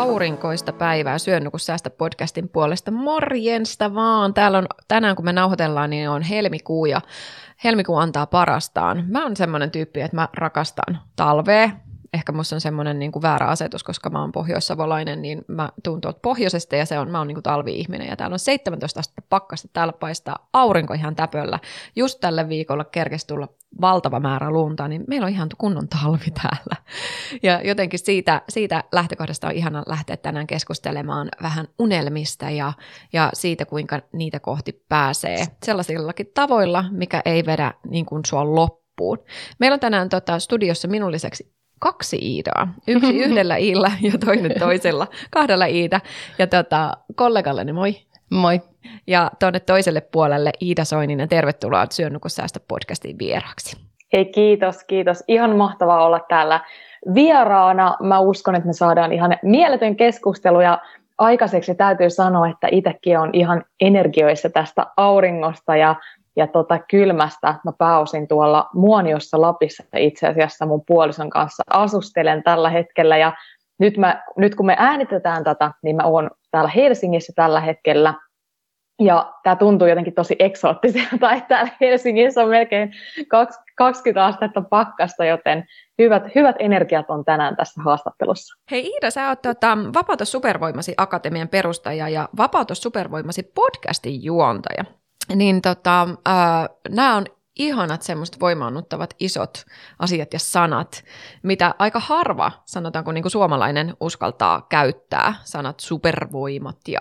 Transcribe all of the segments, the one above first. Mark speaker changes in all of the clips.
Speaker 1: Aurinkoista päivää Syön kun säästä podcastin puolesta. Morjensta vaan. Täällä on tänään, kun me nauhoitellaan, niin on helmikuu ja helmikuu antaa parastaan. Mä oon semmoinen tyyppi, että mä rakastan talvea ehkä musta on semmoinen niin kuin väärä asetus, koska mä oon pohjoissavolainen, niin mä tuun tuolta pohjoisesta ja se on, mä oon niin kuin talvi-ihminen ja täällä on 17 astetta pakkasta, täällä paistaa aurinko ihan täpöllä. Just tällä viikolla kerkesi tulla valtava määrä lunta, niin meillä on ihan kunnon talvi täällä. Ja jotenkin siitä, siitä lähtökohdasta on ihana lähteä tänään keskustelemaan vähän unelmista ja, ja siitä, kuinka niitä kohti pääsee sellaisillakin tavoilla, mikä ei vedä niin kuin sua loppuun. Meillä on tänään tota, studiossa minun lisäksi kaksi Iidaa. Yksi yhdellä Iillä ja toinen toisella, kahdella Iida. Ja tota, kollegalleni moi.
Speaker 2: Moi.
Speaker 1: Ja tuonne toiselle puolelle Iida Soininen, tervetuloa Syön nuku säästä podcastiin vieraaksi.
Speaker 2: Hei kiitos, kiitos. Ihan mahtavaa olla täällä vieraana. Mä uskon, että me saadaan ihan mieletön keskustelu ja aikaiseksi täytyy sanoa, että itsekin on ihan energioissa tästä auringosta ja ja tota kylmästä mä pääosin tuolla Muoniossa Lapissa itse asiassa mun puolison kanssa asustelen tällä hetkellä ja nyt, mä, nyt kun me äänitetään tätä, niin mä oon täällä Helsingissä tällä hetkellä ja tämä tuntuu jotenkin tosi eksoottiselta, että täällä Helsingissä on melkein 20 astetta pakkasta, joten hyvät, hyvät energiat on tänään tässä haastattelussa.
Speaker 1: Hei Iida, sä oot tota, Vapauta Supervoimasi Akatemian perustaja ja Vapauta Supervoimasi podcastin juontaja niin tota, äh, nämä on ihanat semmoista voimaannuttavat isot asiat ja sanat, mitä aika harva, sanotaanko niin kuin suomalainen, uskaltaa käyttää, sanat supervoimat ja,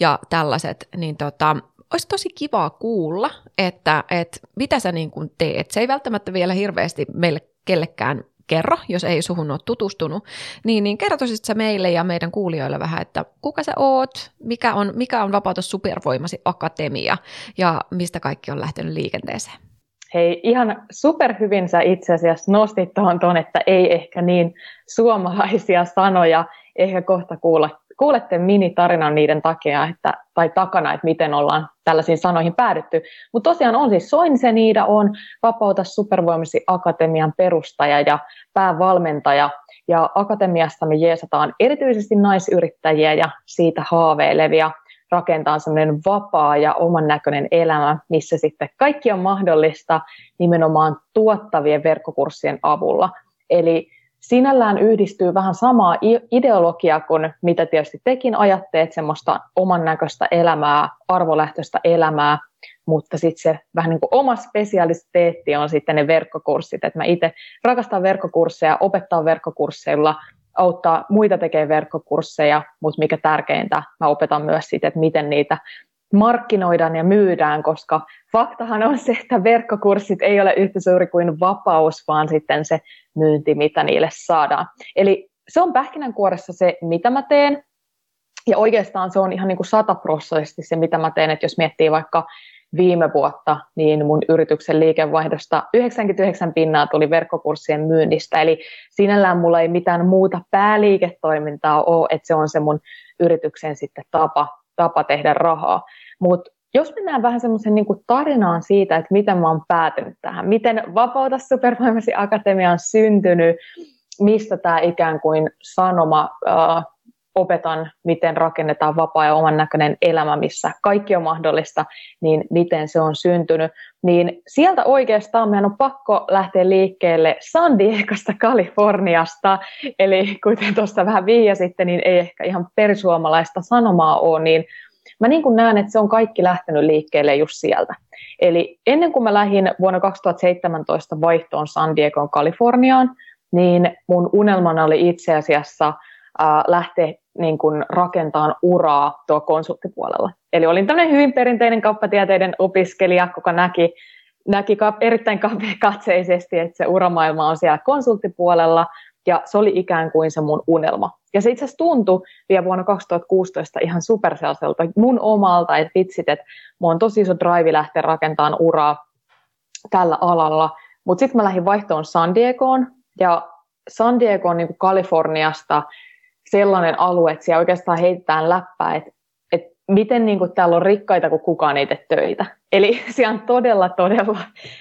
Speaker 1: ja tällaiset, niin tota, olisi tosi kivaa kuulla, että, että mitä sä niin kuin teet. Se ei välttämättä vielä hirveästi meille kellekään kerro, jos ei suhun ole tutustunut, niin, niin kertoisit sä meille ja meidän kuulijoille vähän, että kuka sä oot, mikä on, mikä on Vapautus Supervoimasi Akatemia ja mistä kaikki on lähtenyt liikenteeseen?
Speaker 2: Hei, ihan superhyvin sä itse asiassa nostit tuohon tuon, että ei ehkä niin suomalaisia sanoja, ehkä kohta kuulla kuulette minitarinan niiden takia, että, tai takana, että miten ollaan tällaisiin sanoihin päädytty. Mutta tosiaan on siis Soinse Niida on Vapauta supervoimasi akatemian perustaja ja päävalmentaja. Ja akatemiasta me jeesataan erityisesti naisyrittäjiä ja siitä haaveilevia rakentaa semmoinen vapaa ja oman näköinen elämä, missä sitten kaikki on mahdollista nimenomaan tuottavien verkkokurssien avulla. Eli sinällään yhdistyy vähän samaa ideologiaa kuin mitä tietysti tekin ajatteet, semmoista oman näköistä elämää, arvolähtöistä elämää, mutta sitten se vähän niin kuin oma spesialiteetti on sitten ne verkkokurssit, että mä itse rakastan verkkokursseja, opettaa verkkokursseilla, auttaa muita tekemään verkkokursseja, mutta mikä tärkeintä, mä opetan myös siitä, että miten niitä markkinoidaan ja myydään, koska faktahan on se, että verkkokurssit ei ole yhtä suuri kuin vapaus, vaan sitten se myynti, mitä niille saadaan. Eli se on pähkinänkuoressa se, mitä mä teen, ja oikeastaan se on ihan niin kuin sataprosenttisesti se, mitä mä teen, että jos miettii vaikka viime vuotta, niin mun yrityksen liikevaihdosta 99 pinnaa tuli verkkokurssien myynnistä, eli sinällään mulla ei mitään muuta pääliiketoimintaa ole, että se on se mun yrityksen sitten tapa, tapa tehdä rahaa. Mutta jos mennään vähän semmoisen niin tarinaan siitä, että miten mä oon päätynyt tähän, miten Vapauta Supervoimasi Akatemia on syntynyt, mistä tämä ikään kuin sanoma äh, opetan, miten rakennetaan vapaa ja oman näköinen elämä, missä kaikki on mahdollista, niin miten se on syntynyt. Niin sieltä oikeastaan meidän on pakko lähteä liikkeelle San Diegosta, Kaliforniasta. Eli kuten tuossa vähän vihjasitte, niin ei ehkä ihan perisuomalaista sanomaa ole, niin mä niin kuin näen, että se on kaikki lähtenyt liikkeelle just sieltä. Eli ennen kuin mä lähdin vuonna 2017 vaihtoon San Diegoon Kaliforniaan, niin mun unelmana oli itse asiassa äh, lähteä niin kuin rakentamaan uraa tuo konsulttipuolella. Eli olin tämmöinen hyvin perinteinen kauppatieteiden opiskelija, joka näki, näki erittäin katseisesti, että se uramaailma on siellä konsulttipuolella, ja se oli ikään kuin se mun unelma. Ja se itse asiassa tuntui vielä vuonna 2016 ihan superselselta mun omalta, että vitsit, että mulla on tosi iso drive lähteä rakentamaan uraa tällä alalla. Mutta sitten mä lähdin vaihtoon San Diegoon, ja San Diego on niin kuin Kaliforniasta sellainen alue, että siellä oikeastaan heitetään läppää, että, että miten niin kuin täällä on rikkaita, kun kukaan ei tee töitä. Eli siellä on todella, todella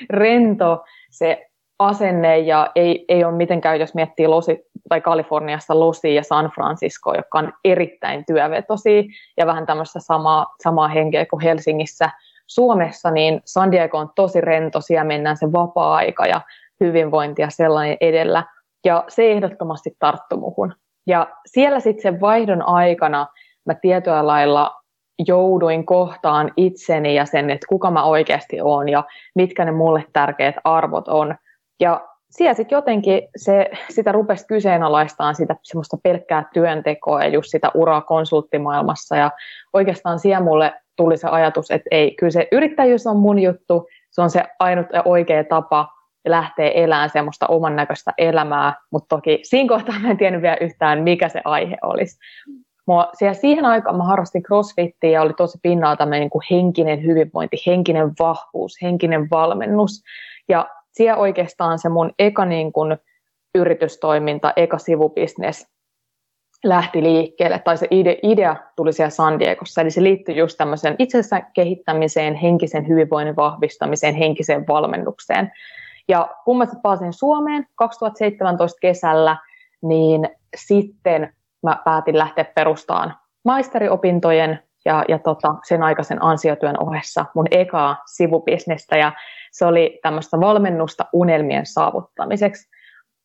Speaker 2: rento se asenne ja ei, ei ole mitenkään, jos miettii Losi, tai Kaliforniasta Losi ja San Francisco, jotka on erittäin työvetosia ja vähän tämmöistä samaa, samaa henkeä kuin Helsingissä. Suomessa niin San Diego on tosi rento, siellä mennään se vapaa-aika ja hyvinvointi ja sellainen edellä. Ja se ehdottomasti tarttu muhun. Ja siellä sitten sen vaihdon aikana mä tietyllä lailla jouduin kohtaan itseni ja sen, että kuka mä oikeasti olen ja mitkä ne mulle tärkeät arvot on. Ja siellä sitten jotenkin se, sitä rupesi kyseenalaistaan sitä semmoista pelkkää työntekoa ja just sitä uraa konsulttimaailmassa. Ja oikeastaan siellä mulle tuli se ajatus, että ei, kyllä se yrittäjyys on mun juttu, se on se ainut ja oikea tapa lähteä elämään semmoista oman näköistä elämää, mutta toki siinä kohtaa mä en tiennyt vielä yhtään, mikä se aihe olisi. Mua, siellä siihen aikaan mä harrastin crossfittiä ja oli tosi pinnalla tämmöinen niin kuin henkinen hyvinvointi, henkinen vahvuus, henkinen valmennus. Ja siellä oikeastaan se mun eka niin kuin, yritystoiminta, eka sivubisnes lähti liikkeelle, tai se ide, idea tuli siellä San Diegossa, eli se liittyi just tämmöiseen itsensä kehittämiseen, henkisen hyvinvoinnin vahvistamiseen, henkiseen valmennukseen. Ja kun mä pääsin Suomeen 2017 kesällä, niin sitten mä päätin lähteä perustamaan maisteriopintojen ja, ja tota, sen aikaisen ansiotyön ohessa mun ekaa sivubisnestä ja se oli tämmöistä valmennusta unelmien saavuttamiseksi.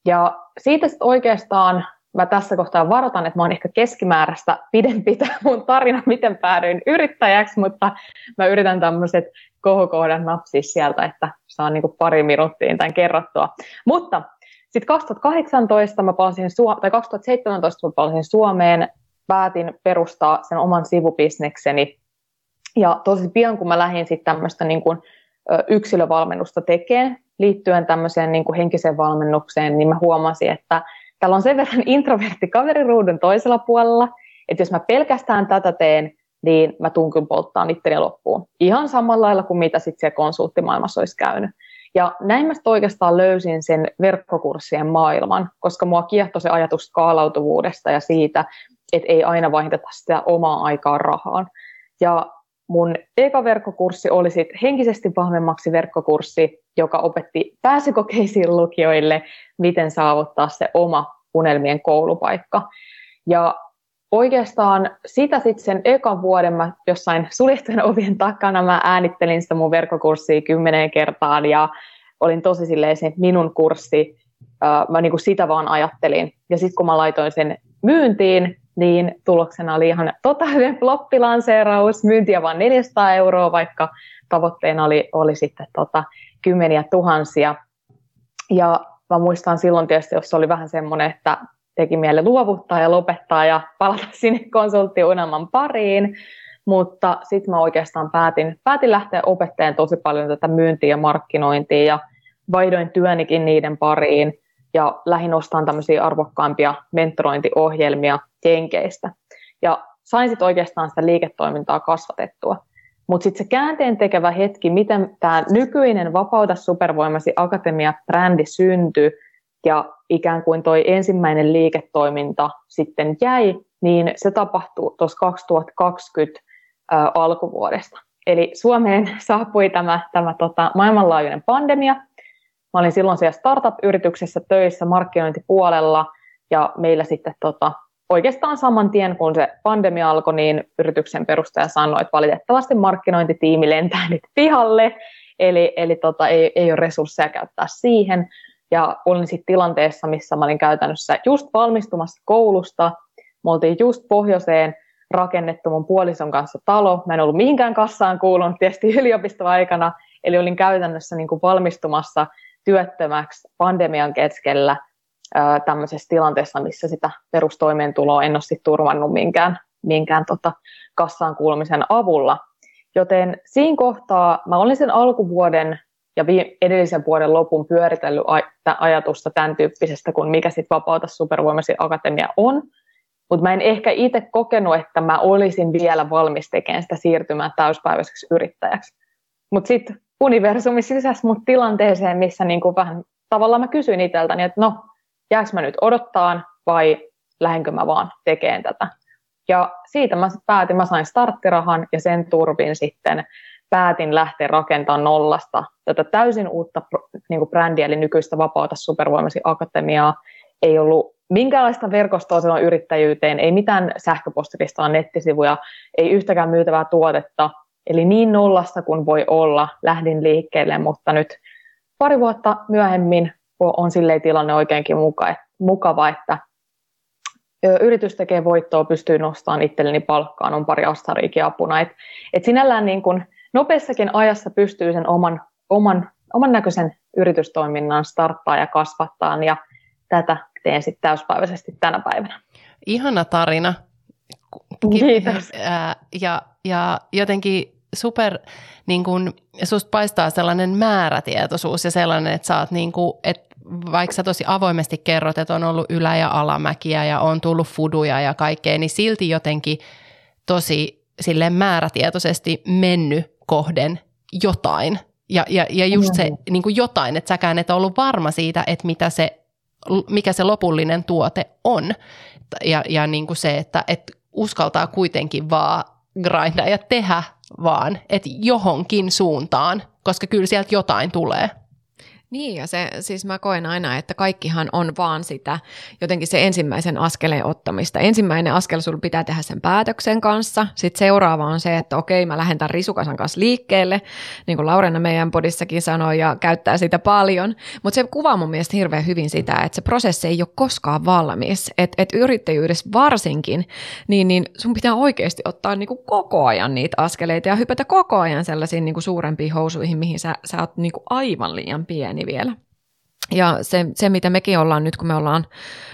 Speaker 2: Ja siitä sitten oikeastaan mä tässä kohtaa varoitan, että mä oon ehkä keskimääräistä pidempi tämä mun tarina, miten päädyin yrittäjäksi, mutta mä yritän tämmöiset kohokohdan napsia sieltä, että saan niin pari minuuttia tämän kerrottua. Mutta sitten 2018 mä palasin Suom- tai 2017 mä palasin Suomeen, päätin perustaa sen oman sivubisnekseni. Ja tosi pian, kun mä lähdin sitten tämmöistä niin kuin, yksilövalmennusta tekemään liittyen tämmöiseen niin kuin henkiseen valmennukseen, niin mä huomasin, että täällä on sen verran introvertti kaveri ruudun toisella puolella, että jos mä pelkästään tätä teen, niin mä tunkyn polttaa itteni loppuun. Ihan samalla lailla kuin mitä sitten siellä konsulttimaailmassa olisi käynyt. Ja näin mä oikeastaan löysin sen verkkokurssien maailman, koska mua kiehtoi se ajatus skaalautuvuudesta ja siitä, että ei aina vaihdeta sitä omaa aikaa rahaan. Ja mun eka verkkokurssi oli sitten henkisesti vahvemmaksi verkkokurssi, joka opetti pääsykokeisiin lukijoille, miten saavuttaa se oma unelmien koulupaikka. Ja oikeastaan sitä sitten sen ekan vuoden mä jossain suljettujen ovien takana mä äänittelin sitä mun verkkokurssia kymmeneen kertaan ja olin tosi silleen se minun kurssi, mä niinku sitä vaan ajattelin. Ja sitten kun mä laitoin sen myyntiin, niin tuloksena oli ihan totaalinen floppilanseeraus, myyntiä vain 400 euroa, vaikka tavoitteena oli, oli sitten tota, kymmeniä tuhansia. Ja mä muistan silloin tietysti, jos oli vähän semmoinen, että teki mieli luovuttaa ja lopettaa ja palata sinne konsulttiunelman pariin, mutta sitten mä oikeastaan päätin, päätin lähteä opettajan tosi paljon tätä myyntiä ja markkinointia ja vaihdoin työnikin niiden pariin ja lähin ostaan tämmöisiä arvokkaampia mentorointiohjelmia Jenkeistä. Ja sain sitten oikeastaan sitä liiketoimintaa kasvatettua. Mutta sitten se käänteen tekevä hetki, miten tämä nykyinen Vapauta supervoimasi akatemia-brändi syntyi ja ikään kuin toi ensimmäinen liiketoiminta sitten jäi, niin se tapahtui tuossa 2020 ä, alkuvuodesta. Eli Suomeen saapui tämä, tämä tota, maailmanlaajuinen pandemia. Mä olin silloin siellä startup-yrityksessä töissä markkinointipuolella ja meillä sitten tota, oikeastaan saman tien, kun se pandemia alkoi, niin yrityksen perustaja sanoi, että valitettavasti markkinointitiimi lentää nyt pihalle, eli, eli tota, ei, ei ole resursseja käyttää siihen. Ja olin sitten tilanteessa, missä mä olin käytännössä just valmistumassa koulusta. Me oltiin just pohjoiseen rakennettu mun puolison kanssa talo. Mä en ollut mihinkään kassaan kuulunut tietysti yliopistoaikana, eli olin käytännössä niin kuin valmistumassa työttömäksi pandemian keskellä – tämmöisessä tilanteessa, missä sitä perustoimeentuloa en ole sit turvannut minkään, minkään tota kassaan kuulumisen avulla. Joten siinä kohtaa mä olin sen alkuvuoden ja edellisen vuoden lopun pyöritellyt ajatusta tämän tyyppisestä kuin mikä sitten Vapauta supervoimasi akatemia on. Mutta mä en ehkä itse kokenut, että mä olisin vielä valmis tekemään sitä siirtymää täyspäiväiseksi yrittäjäksi. Mutta sitten universumi sisäsi mut tilanteeseen, missä niin kuin vähän tavallaan mä kysyin itseltäni, että no, jääkö mä nyt odottaan vai lähdenkö mä vaan tekemään tätä. Ja siitä mä päätin, mä sain starttirahan ja sen turvin sitten päätin lähteä rakentamaan nollasta tätä täysin uutta niin kuin brändiä, eli nykyistä Vapauta supervoimasi akatemiaa. Ei ollut minkäänlaista verkostoa silloin yrittäjyyteen, ei mitään sähköpostilistaa, nettisivuja, ei yhtäkään myytävää tuotetta. Eli niin nollasta kuin voi olla, lähdin liikkeelle, mutta nyt pari vuotta myöhemmin on silleen tilanne oikeinkin mukava, että yritys tekee voittoa, pystyy nostamaan itselleni palkkaan, on pari astariikin apuna. Et, et sinällään niin kun nopeassakin ajassa pystyy sen oman, oman, oman näköisen yritystoiminnan starttaa ja kasvattaa, ja tätä teen sitten täyspäiväisesti tänä päivänä.
Speaker 3: Ihana tarina.
Speaker 2: Kiitos.
Speaker 3: Ja, ja jotenkin super, niin kun, susta paistaa sellainen määrätietoisuus ja sellainen, että sä oot niin kun, että vaikka sä tosi avoimesti kerrot, että on ollut ylä- ja alamäkiä ja on tullut fuduja ja kaikkea, niin silti jotenkin tosi sille määrätietoisesti mennyt kohden jotain. Ja, ja, ja just se niin kuin jotain, että säkään et ollut varma siitä, että mitä se, mikä se lopullinen tuote on. Ja, ja niin kuin se, että, että uskaltaa kuitenkin vaan grindaa ja tehdä vaan, että johonkin suuntaan, koska kyllä sieltä jotain tulee.
Speaker 1: Niin, ja se, siis mä koen aina, että kaikkihan on vaan sitä jotenkin se ensimmäisen askeleen ottamista. Ensimmäinen askel sulla pitää tehdä sen päätöksen kanssa, sitten seuraava on se, että okei, mä lähden tämän risukasan kanssa liikkeelle, niin kuin Laurena meidän podissakin sanoi, ja käyttää sitä paljon. Mutta se kuvaa mun mielestä hirveän hyvin sitä, että se prosessi ei ole koskaan valmis. Että et yrittäjyydessä varsinkin, niin, niin sun pitää oikeasti ottaa niin kuin koko ajan niitä askeleita ja hypätä koko ajan sellaisiin niin kuin suurempiin housuihin, mihin sä, sä oot niin kuin aivan liian pieni pieni vielä. Ja se, se, mitä mekin ollaan nyt, kun me ollaan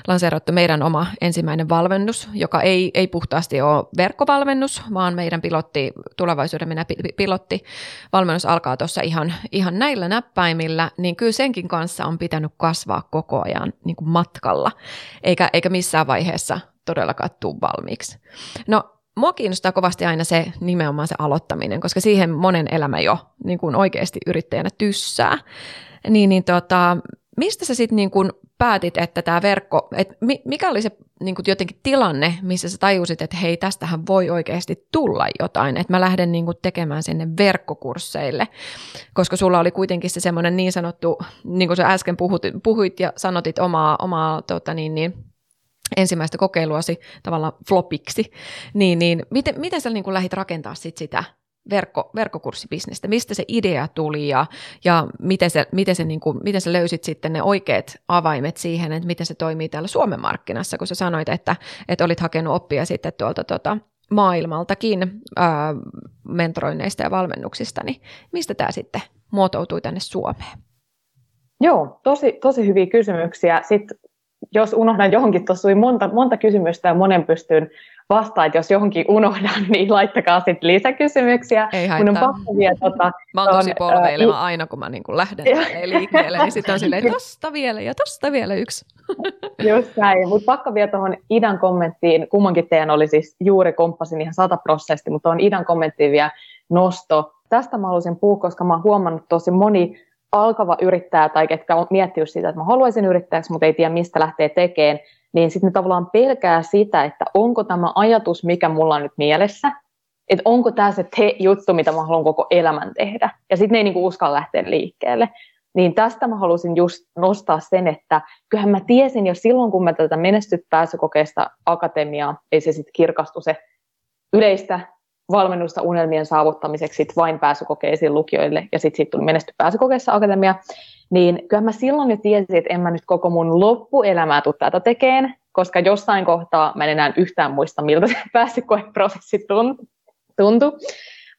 Speaker 1: lanseerattu meidän oma ensimmäinen valmennus, joka ei, ei puhtaasti ole verkkovalmennus, vaan meidän pilotti, tulevaisuuden minä pilotti valmennus alkaa tuossa ihan, ihan näillä näppäimillä, niin kyllä senkin kanssa on pitänyt kasvaa koko ajan niin kuin matkalla, eikä, eikä missään vaiheessa todellakaan tule valmiiksi. No mua kiinnostaa kovasti aina se nimenomaan se aloittaminen, koska siihen monen elämä jo niin kuin oikeasti yrittäjänä tyssää niin, niin tota, mistä sä sitten niin kun päätit, että tämä verkko, että mikä oli se niin kun jotenkin tilanne, missä sä tajusit, että hei, tästähän voi oikeasti tulla jotain, että mä lähden niin tekemään sinne verkkokursseille, koska sulla oli kuitenkin se semmoinen niin sanottu, niin kuin sä äsken puhut, puhuit ja sanotit omaa, omaa tota niin, niin, ensimmäistä kokeiluasi tavallaan flopiksi, niin, niin miten, miten sä niin lähdit rakentaa sit sitä verkko, verkkokurssibisnestä, mistä se idea tuli ja, ja miten, se, miten, se, niin kuin, miten sä löysit sitten ne oikeat avaimet siihen, että miten se toimii täällä Suomen markkinassa, kun sä sanoit, että, että olit hakenut oppia sitten tuolta tota, maailmaltakin ää, mentoroinneista ja valmennuksista, niin mistä tämä sitten muotoutui tänne Suomeen?
Speaker 2: Joo, tosi, tosi hyviä kysymyksiä. Sitten jos unohdan johonkin, tuossa oli monta, monta kysymystä ja monen pystyn vastaan, että jos johonkin unohdan, niin laittakaa sitten lisäkysymyksiä.
Speaker 1: Ei haittaa. Mun on pakko vielä, tota, mä oon tosi polveileva äh, aina, kun mä niin lähden liikkeelle, niin sitten on silleen, tosta vielä ja tosta vielä yksi.
Speaker 2: Just näin, mutta pakko vielä tuohon Idan kommenttiin, kummankin teidän oli siis juuri komppasin ihan sata prosessi, mutta on Idan kommenttiin vielä nosto. Tästä mä haluaisin puhua, koska mä oon huomannut tosi moni alkava yrittäjä tai ketkä on miettinyt sitä, että mä haluaisin yrittäjäksi, mutta ei tiedä mistä lähtee tekemään, niin sitten tavallaan pelkää sitä, että onko tämä ajatus, mikä mulla on nyt mielessä, että onko tämä se te juttu, mitä mä haluan koko elämän tehdä. Ja sitten ne ei niinku uskalla lähteä liikkeelle. Niin tästä mä halusin just nostaa sen, että kyllähän mä tiesin jo silloin, kun mä tätä menestyt pääsykokeesta akatemiaa, ei se sitten kirkastu se yleistä valmennusta unelmien saavuttamiseksi sit vain pääsykokeisiin lukijoille, ja sitten siitä tuli menesty pääsykokeessa akatemia, niin kyllä mä silloin jo tiesin, että en mä nyt koko mun loppuelämää tule tätä tekeen, koska jossain kohtaa mä en enää yhtään muista, miltä se pääsykoeprosessi tuntui.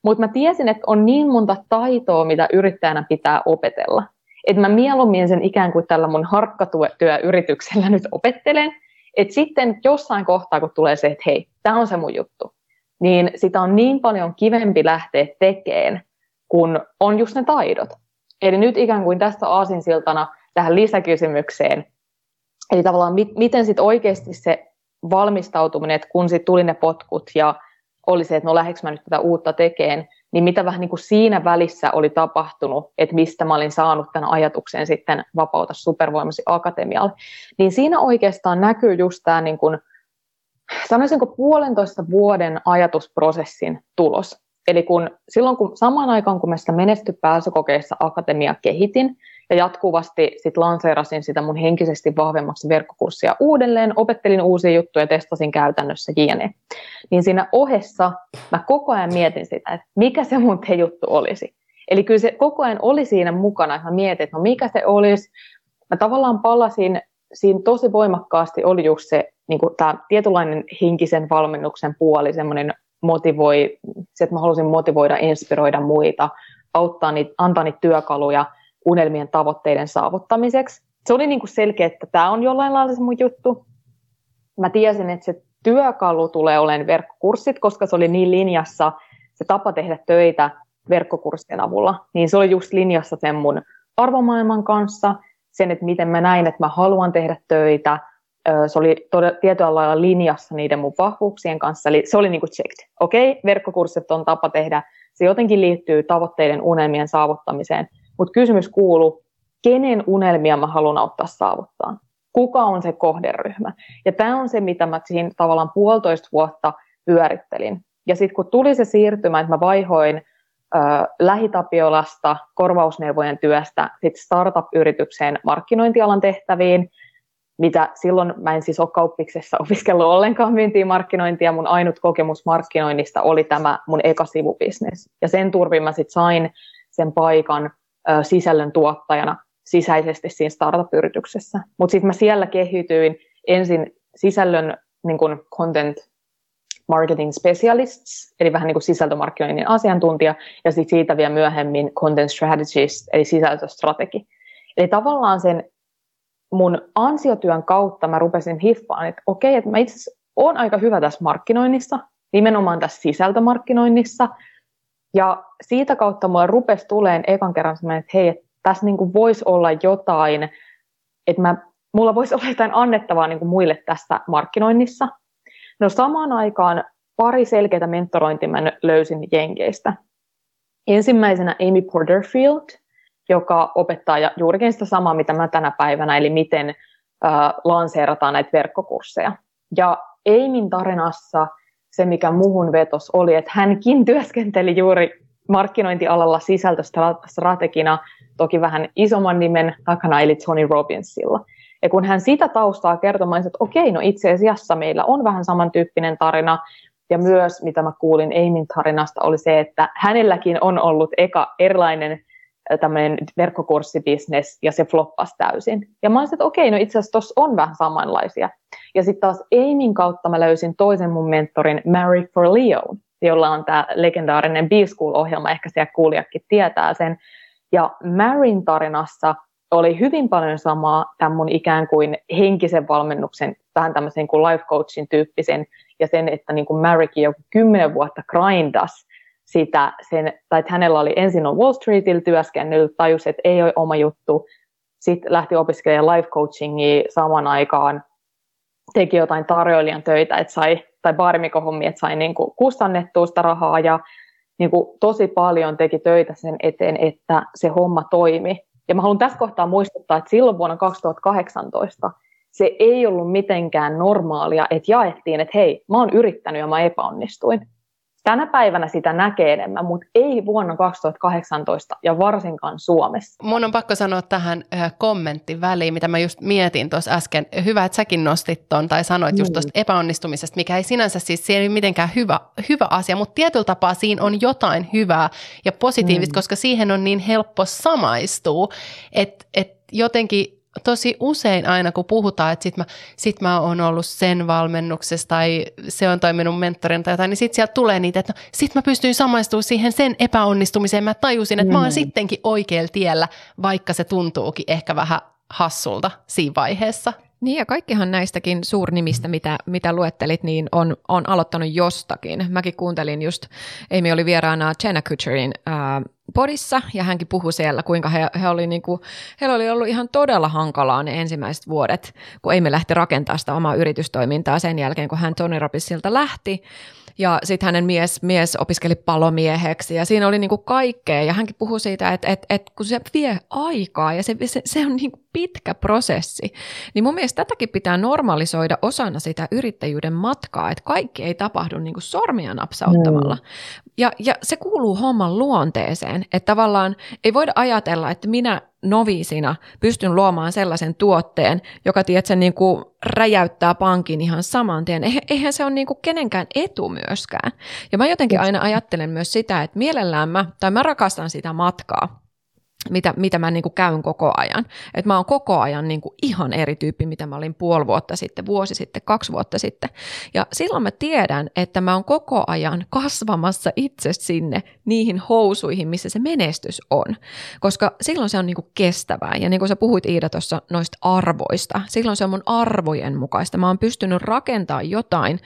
Speaker 2: Mutta mä tiesin, että on niin monta taitoa, mitä yrittäjänä pitää opetella. Että mä mieluummin sen ikään kuin tällä mun harkkatyöyrityksellä nyt opettelen, että sitten jossain kohtaa, kun tulee se, että hei, tämä on se mun juttu, niin sitä on niin paljon kivempi lähteä tekemään, kun on just ne taidot. Eli nyt ikään kuin tästä aasinsiltana tähän lisäkysymykseen, eli tavallaan mi- miten sitten oikeasti se valmistautuminen, että kun sitten tuli ne potkut ja oli se, että no lähdekö mä nyt tätä uutta tekeen, niin mitä vähän niin kuin siinä välissä oli tapahtunut, että mistä mä olin saanut tämän ajatuksen sitten vapauta supervoimasi akatemialle, niin siinä oikeastaan näkyy just tämä niin kuin, sanoisinko puolentoista vuoden ajatusprosessin tulos. Eli kun, silloin kun samaan aikaan, kun mä sitä menesty pääsykokeissa akatemia kehitin, ja jatkuvasti sit lanseerasin sitä mun henkisesti vahvemmaksi verkkokurssia uudelleen, opettelin uusia juttuja, testasin käytännössä jne. Niin siinä ohessa mä koko ajan mietin sitä, että mikä se mun te juttu olisi. Eli kyllä se koko ajan oli siinä mukana, että mä mietin, että no mikä se olisi. Mä tavallaan palasin, siinä tosi voimakkaasti oli just se niin tämä tietynlainen henkisen valmennuksen puoli, semmoinen motivoi, se, että mä halusin motivoida, inspiroida muita, auttaa niitä, antaa niitä työkaluja – unelmien tavoitteiden saavuttamiseksi. Se oli niin kuin selkeä, että tämä on jollain lailla se mun juttu. Mä tiesin, että se työkalu tulee olemaan verkkokurssit, koska se oli niin linjassa se tapa tehdä töitä verkkokurssien avulla. Niin se oli just linjassa sen mun arvomaailman kanssa, sen, että miten mä näin, että mä haluan tehdä töitä. Se oli tietyllä lailla linjassa niiden mun vahvuuksien kanssa, eli se oli niin checked. Okei, okay, verkkokurssit on tapa tehdä, se jotenkin liittyy tavoitteiden unelmien saavuttamiseen, mutta kysymys kuuluu, kenen unelmia mä haluan auttaa saavuttaa? Kuka on se kohderyhmä? Ja tämä on se, mitä mä siinä tavallaan puolitoista vuotta pyörittelin. Ja sitten kun tuli se siirtymä, että mä vaihoin ö, lähitapiolasta korvausneuvojen työstä sit startup-yritykseen markkinointialan tehtäviin, mitä silloin mä en siis ole kauppiksessa opiskellut ollenkaan myyntiä markkinointia, mun ainut kokemus markkinoinnista oli tämä mun eka sivubisnes. Ja sen turvin mä sitten sain sen paikan sisällön tuottajana sisäisesti siinä startup-yrityksessä. Mutta sitten mä siellä kehityin ensin sisällön niin kun content marketing specialists, eli vähän niin kuin sisältömarkkinoinnin asiantuntija, ja sitten siitä vielä myöhemmin content strategist, eli sisältöstrategi. Eli tavallaan sen mun ansiotyön kautta mä rupesin hiffaan, että okei, että mä itse asiassa olen aika hyvä tässä markkinoinnissa, nimenomaan tässä sisältömarkkinoinnissa, ja siitä kautta mulle rupesi tuleen ekan kerran semmoinen, että hei, että tässä niin kuin voisi olla jotain, että mä, mulla voisi olla jotain annettavaa niin kuin muille tästä markkinoinnissa. No samaan aikaan pari selkeää mentorointia mä löysin Jenkeistä. Ensimmäisenä Amy Porterfield, joka opettaa juurikin sitä samaa, mitä mä tänä päivänä, eli miten äh, lanseerataan näitä verkkokursseja. Ja Aimin tarinassa – se, mikä muhun vetos, oli, että hänkin työskenteli juuri markkinointialalla sisältöstrategina, toki vähän isomman nimen takana, eli Tony Robbinsilla. Ja kun hän sitä taustaa kertoi, että okei, no itse asiassa meillä on vähän samantyyppinen tarina, ja myös, mitä mä kuulin Aimin tarinasta, oli se, että hänelläkin on ollut eka erilainen tämmöinen verkkokurssibisnes ja se floppasi täysin. Ja mä olisin, että okei, no itse asiassa tuossa on vähän samanlaisia. Ja sitten taas Aimin kautta mä löysin toisen mun mentorin, Mary for Leo, jolla on tämä legendaarinen B-School-ohjelma, ehkä siellä kuulijakin tietää sen. Ja Maryn tarinassa oli hyvin paljon samaa tämän mun ikään kuin henkisen valmennuksen, vähän tämmöisen kuin life coachin tyyppisen, ja sen, että niin kuin Marykin joku kymmenen vuotta grindas sitä, sen, tai että hänellä oli ensin on Wall Streetillä työskennellyt, tajusi, että ei ole oma juttu, sitten lähti opiskelemaan life coachingia samaan aikaan, teki jotain tarjoilijan töitä, että sai, tai baarimikohommi, että sai niin kuin kustannettua sitä rahaa, ja niin kuin tosi paljon teki töitä sen eteen, että se homma toimi. Ja mä haluan tässä kohtaa muistuttaa, että silloin vuonna 2018 se ei ollut mitenkään normaalia, että jaettiin, että hei, mä oon yrittänyt ja mä epäonnistuin. Tänä päivänä sitä näkee enemmän, mutta ei vuonna 2018 ja varsinkaan Suomessa.
Speaker 3: Mun on pakko sanoa tähän äh, kommentti väliin, mitä mä just mietin tuossa äsken. Hyvä, että säkin nostit ton tai sanoit just tuosta mm. epäonnistumisesta, mikä ei sinänsä siis se ei mitenkään hyvä, hyvä asia, mutta tietyllä tapaa siinä on jotain hyvää ja positiivista, mm. koska siihen on niin helppo samaistua, että et jotenkin tosi usein aina, kun puhutaan, että sit mä, sit mä oon ollut sen valmennuksessa tai se on toi minun mentorin tai jotain, niin sit sieltä tulee niitä, että no, sit mä pystyin samaistumaan siihen sen epäonnistumiseen. Mä tajusin, että mm. mä oon mm. sittenkin oikealla tiellä, vaikka se tuntuukin ehkä vähän hassulta siinä vaiheessa.
Speaker 1: Niin ja kaikkihan näistäkin suurnimistä, mitä, mitä luettelit, niin on, on aloittanut jostakin. Mäkin kuuntelin just, Amy oli vieraana Jenna Kutcherin ää, podissa ja hänkin puhui siellä, kuinka he, he oli niinku, heillä oli ollut ihan todella hankalaa ne ensimmäiset vuodet, kun Amy lähti rakentamaan sitä omaa yritystoimintaa sen jälkeen, kun hän Tony Robbinsilta lähti. Ja sitten hänen mies, mies opiskeli palomieheksi ja siinä oli niin kuin kaikkea ja hänkin puhui siitä, että, että, että kun se vie aikaa ja se, se, se on niin kuin pitkä prosessi, niin mun mielestä tätäkin pitää normalisoida osana sitä yrittäjyyden matkaa, että kaikki ei tapahdu niin kuin sormia napsauttamalla. Mm. Ja, ja se kuuluu homman luonteeseen, että tavallaan ei voida ajatella, että minä noviisina pystyn luomaan sellaisen tuotteen, joka tiedätkö, niin kuin räjäyttää pankin ihan saman tien. Eihän se ole niin kuin kenenkään etu myöskään. Ja mä jotenkin aina ajattelen myös sitä, että mielellään mä, tai mä rakastan sitä matkaa, mitä, mitä mä niin kuin käyn koko ajan. Et mä oon koko ajan niin kuin ihan eri tyyppi, mitä mä olin puoli vuotta sitten, vuosi sitten, kaksi vuotta sitten. Ja silloin mä tiedän, että mä oon koko ajan kasvamassa itse sinne niihin housuihin, missä se menestys on. Koska silloin se on niin kuin kestävää. Ja niin kuin sä puhuit Iida tuossa noista arvoista, silloin se on mun arvojen mukaista. Mä oon pystynyt rakentamaan jotain,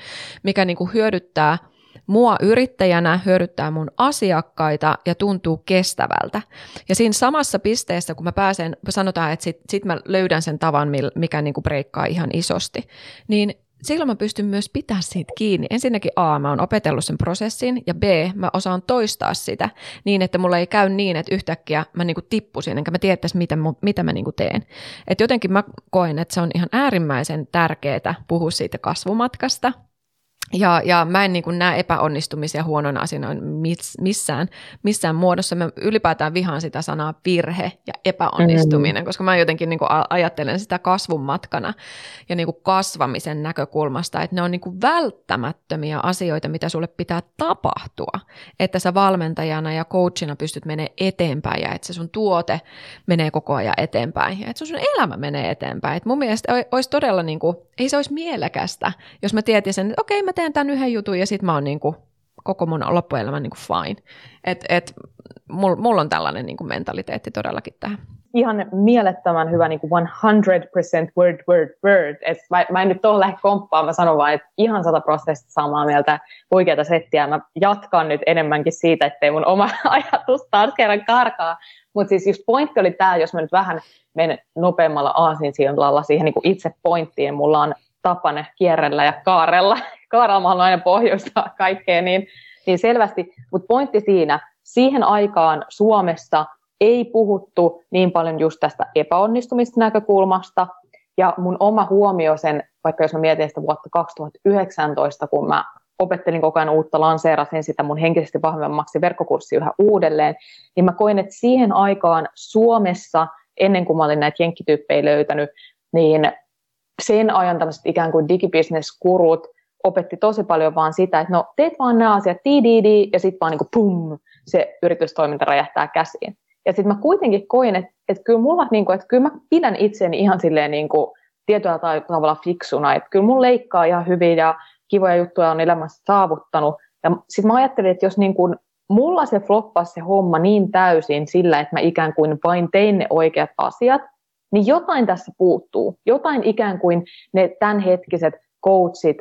Speaker 1: mikä niin kuin hyödyttää – mua yrittäjänä, hyödyttää mun asiakkaita ja tuntuu kestävältä. Ja siinä samassa pisteessä, kun mä pääsen, sanotaan, että sit, sit mä löydän sen tavan, mikä niinku breikkaa ihan isosti, niin silloin mä pystyn myös pitää siitä kiinni. Ensinnäkin A, mä oon opetellut sen prosessin, ja B, mä osaan toistaa sitä niin, että mulla ei käy niin, että yhtäkkiä mä niinku tippusin, enkä mä tietäisi, mitä, mitä mä niinku teen. Et jotenkin mä koen, että se on ihan äärimmäisen tärkeää puhua siitä kasvumatkasta, ja, ja mä en niin kuin näe epäonnistumisia huonona asiana missään, missään muodossa. Mä ylipäätään vihaan sitä sanaa virhe ja epäonnistuminen, mm. koska mä jotenkin niin kuin ajattelen sitä kasvun matkana ja niin kuin kasvamisen näkökulmasta, että ne on niin kuin välttämättömiä asioita, mitä sulle pitää tapahtua, että sä valmentajana ja coachina pystyt menemään eteenpäin ja että se sun tuote menee koko ajan eteenpäin ja että sun elämä menee eteenpäin. Et mun mielestä olisi todella, niin kuin, ei se olisi mielekästä, jos mä tietäisin, että okei, mä teen tämän yhden jutun ja sitten mä oon niin kuin, koko mun loppuelämä niin kuin fine. Et, et, mulla mul on tällainen niin kuin mentaliteetti todellakin tähän.
Speaker 2: Ihan mielettömän hyvä niin kuin 100% word, word, word. Et mä, mä en nyt tuohon lähde komppaan, mä sanon vaan, että ihan 100 prosenttia samaa mieltä oikeata settiä. Mä jatkan nyt enemmänkin siitä, ettei mun oma ajatus taas kerran karkaa. Mutta siis just pointti oli tämä, jos mä nyt vähän menen nopeammalla aasinsilalla siihen niin kuin itse pointtiin. Mulla on tapane kierrellä ja kaarella. Kaarella haluan aina pohjoistaa kaikkea, niin, niin selvästi. Mutta pointti siinä, siihen aikaan Suomessa ei puhuttu niin paljon just tästä epäonnistumista näkökulmasta. Ja mun oma huomio sen, vaikka jos mä mietin sitä vuotta 2019, kun mä opettelin koko ajan uutta, lanseerasin sitä mun henkisesti vahvemmaksi verkkokurssi yhä uudelleen, niin mä koin, että siihen aikaan Suomessa, ennen kuin mä olin näitä jenkkityyppejä löytänyt, niin sen ajan tämmöiset ikään kuin digibisneskurut opetti tosi paljon vaan sitä, että no teet vaan nämä asiat tididi ja sitten vaan niin pum, se yritystoiminta räjähtää käsiin. Ja sitten mä kuitenkin koin, että, että kyllä mulla niin kuin, että kyllä mä pidän itseäni ihan silleen niin kuin tietyllä tavalla fiksuna, että kyllä mun leikkaa ihan hyvin ja kivoja juttuja on elämässä saavuttanut. Ja sitten mä ajattelin, että jos niin kuin mulla se floppasi se homma niin täysin sillä, että mä ikään kuin vain tein ne oikeat asiat, niin jotain tässä puuttuu. Jotain ikään kuin ne tämänhetkiset coachit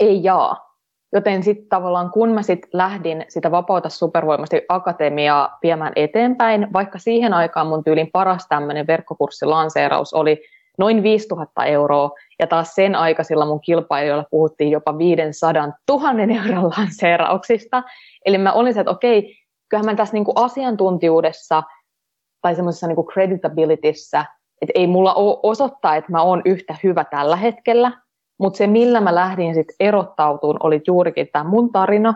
Speaker 2: ei jaa. Joten sitten tavallaan kun mä sitten lähdin sitä Vapauta supervoimasti akatemiaa viemään eteenpäin, vaikka siihen aikaan mun tyylin paras tämmöinen verkkokurssilanseeraus oli noin 5000 euroa, ja taas sen aikaisilla mun kilpailijoilla puhuttiin jopa 500 000 euron lanseerauksista. Eli mä olin se, että okei, kyllähän mä tässä niinku asiantuntijuudessa – tai semmoisessa niin creditabilityssä, että ei mulla ole osoittaa, että mä oon yhtä hyvä tällä hetkellä, mutta se, millä mä lähdin sitten erottautuun, oli juurikin tämä mun tarina,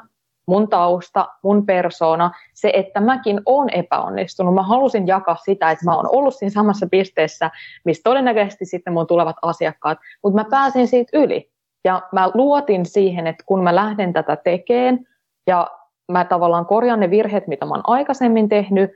Speaker 2: mun tausta, mun persona, se, että mäkin oon epäonnistunut. Mä halusin jakaa sitä, että mä oon ollut siinä samassa pisteessä, missä todennäköisesti sitten mun tulevat asiakkaat, mutta mä pääsin siitä yli. Ja mä luotin siihen, että kun mä lähden tätä tekemään, ja mä tavallaan korjaan ne virheet, mitä mä oon aikaisemmin tehnyt,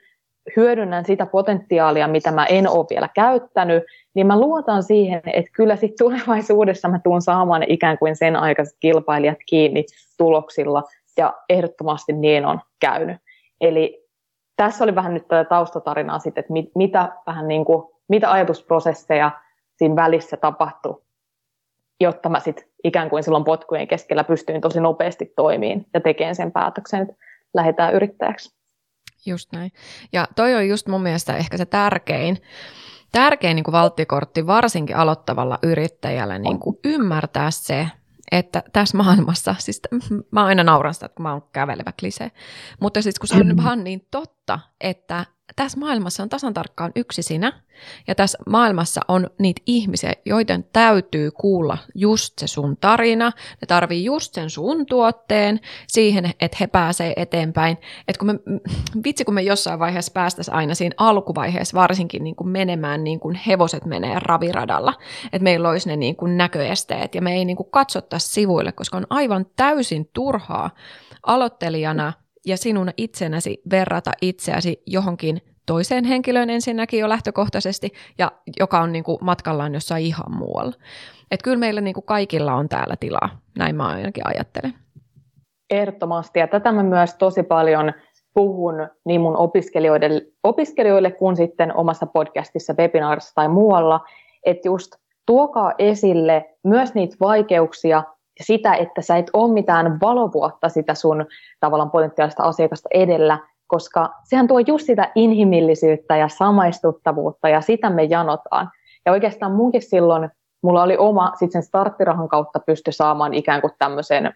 Speaker 2: hyödynnän sitä potentiaalia, mitä mä en ole vielä käyttänyt, niin mä luotan siihen, että kyllä sitten tulevaisuudessa mä tuun saamaan ikään kuin sen aikaiset kilpailijat kiinni tuloksilla, ja ehdottomasti niin on käynyt. Eli tässä oli vähän nyt tätä taustatarinaa sitten, että mit, mitä, vähän niin kuin, mitä ajatusprosesseja siinä välissä tapahtui, jotta mä sitten ikään kuin silloin potkujen keskellä pystyin tosi nopeasti toimiin ja tekemään sen päätöksen, että lähdetään yrittäjäksi.
Speaker 1: Just näin. Ja toi on just mun mielestä ehkä se tärkein, tärkein niin kuin valttikortti varsinkin aloittavalla yrittäjällä niin kuin ymmärtää se, että tässä maailmassa, siis mä aina nauran sitä, kun mä oon kävelevä klise, mutta siis kun se on vaan niin totta, että tässä maailmassa on tasan tarkkaan yksi sinä, ja tässä maailmassa on niitä ihmisiä, joiden täytyy kuulla just se sun tarina, ne tarvii just sen sun tuotteen siihen, että he pääsee eteenpäin. Et kun me, vitsi, kun me jossain vaiheessa päästäisiin aina siinä alkuvaiheessa varsinkin niin kuin menemään niin kuin hevoset menee raviradalla, että meillä olisi ne niin kuin näköesteet, ja me ei niin kuin katsottaisi sivuille, koska on aivan täysin turhaa aloittelijana ja sinun itsenäsi verrata itseäsi johonkin toiseen henkilöön ensinnäkin jo lähtökohtaisesti, ja joka on niin kuin matkallaan jossain ihan muualla. Että kyllä meillä niin kuin kaikilla on täällä tilaa, näin mä ainakin ajattelen.
Speaker 2: Ehdottomasti, ja tätä mä myös tosi paljon puhun niin mun opiskelijoille, opiskelijoille kuin sitten omassa podcastissa, webinaarissa tai muualla, että just tuokaa esille myös niitä vaikeuksia sitä, että sä et ole mitään valovuotta sitä sun tavallaan potentiaalista asiakasta edellä, koska sehän tuo just sitä inhimillisyyttä ja samaistuttavuutta ja sitä me janotaan. Ja oikeastaan munkin silloin, mulla oli oma, sit sen starttirahan kautta pysty saamaan ikään kuin tämmöisen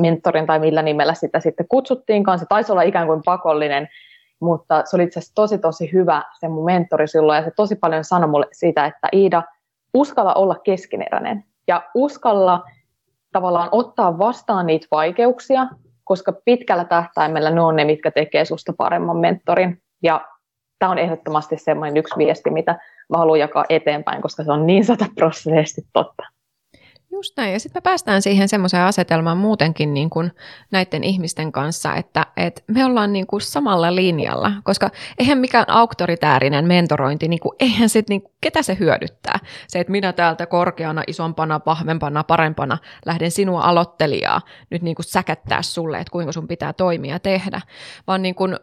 Speaker 2: mentorin tai millä nimellä sitä sitten kutsuttiinkaan. Se taisi olla ikään kuin pakollinen, mutta se oli itse asiassa tosi tosi hyvä se mun mentori silloin ja se tosi paljon sanoi mulle siitä, että Iida, uskalla olla keskeneräinen ja uskalla tavallaan ottaa vastaan niitä vaikeuksia koska pitkällä tähtäimellä ne on ne, mitkä tekee susta paremman mentorin. Ja tämä on ehdottomasti semmoinen yksi viesti, mitä mä haluan jakaa eteenpäin, koska se on niin sataprosenttisesti totta.
Speaker 1: Just näin. Ja sitten me päästään siihen semmoiseen asetelmaan muutenkin niin kuin näiden ihmisten kanssa, että, että me ollaan niin kuin samalla linjalla, koska eihän mikään auktoritäärinen mentorointi, niin kuin, eihän sit, niin kuin, ketä se hyödyttää? Se, että minä täältä korkeana, isompana, vahvempana, parempana lähden sinua aloittelijaa nyt niin kuin säkättää sulle, että kuinka sun pitää toimia tehdä, vaan niin kuin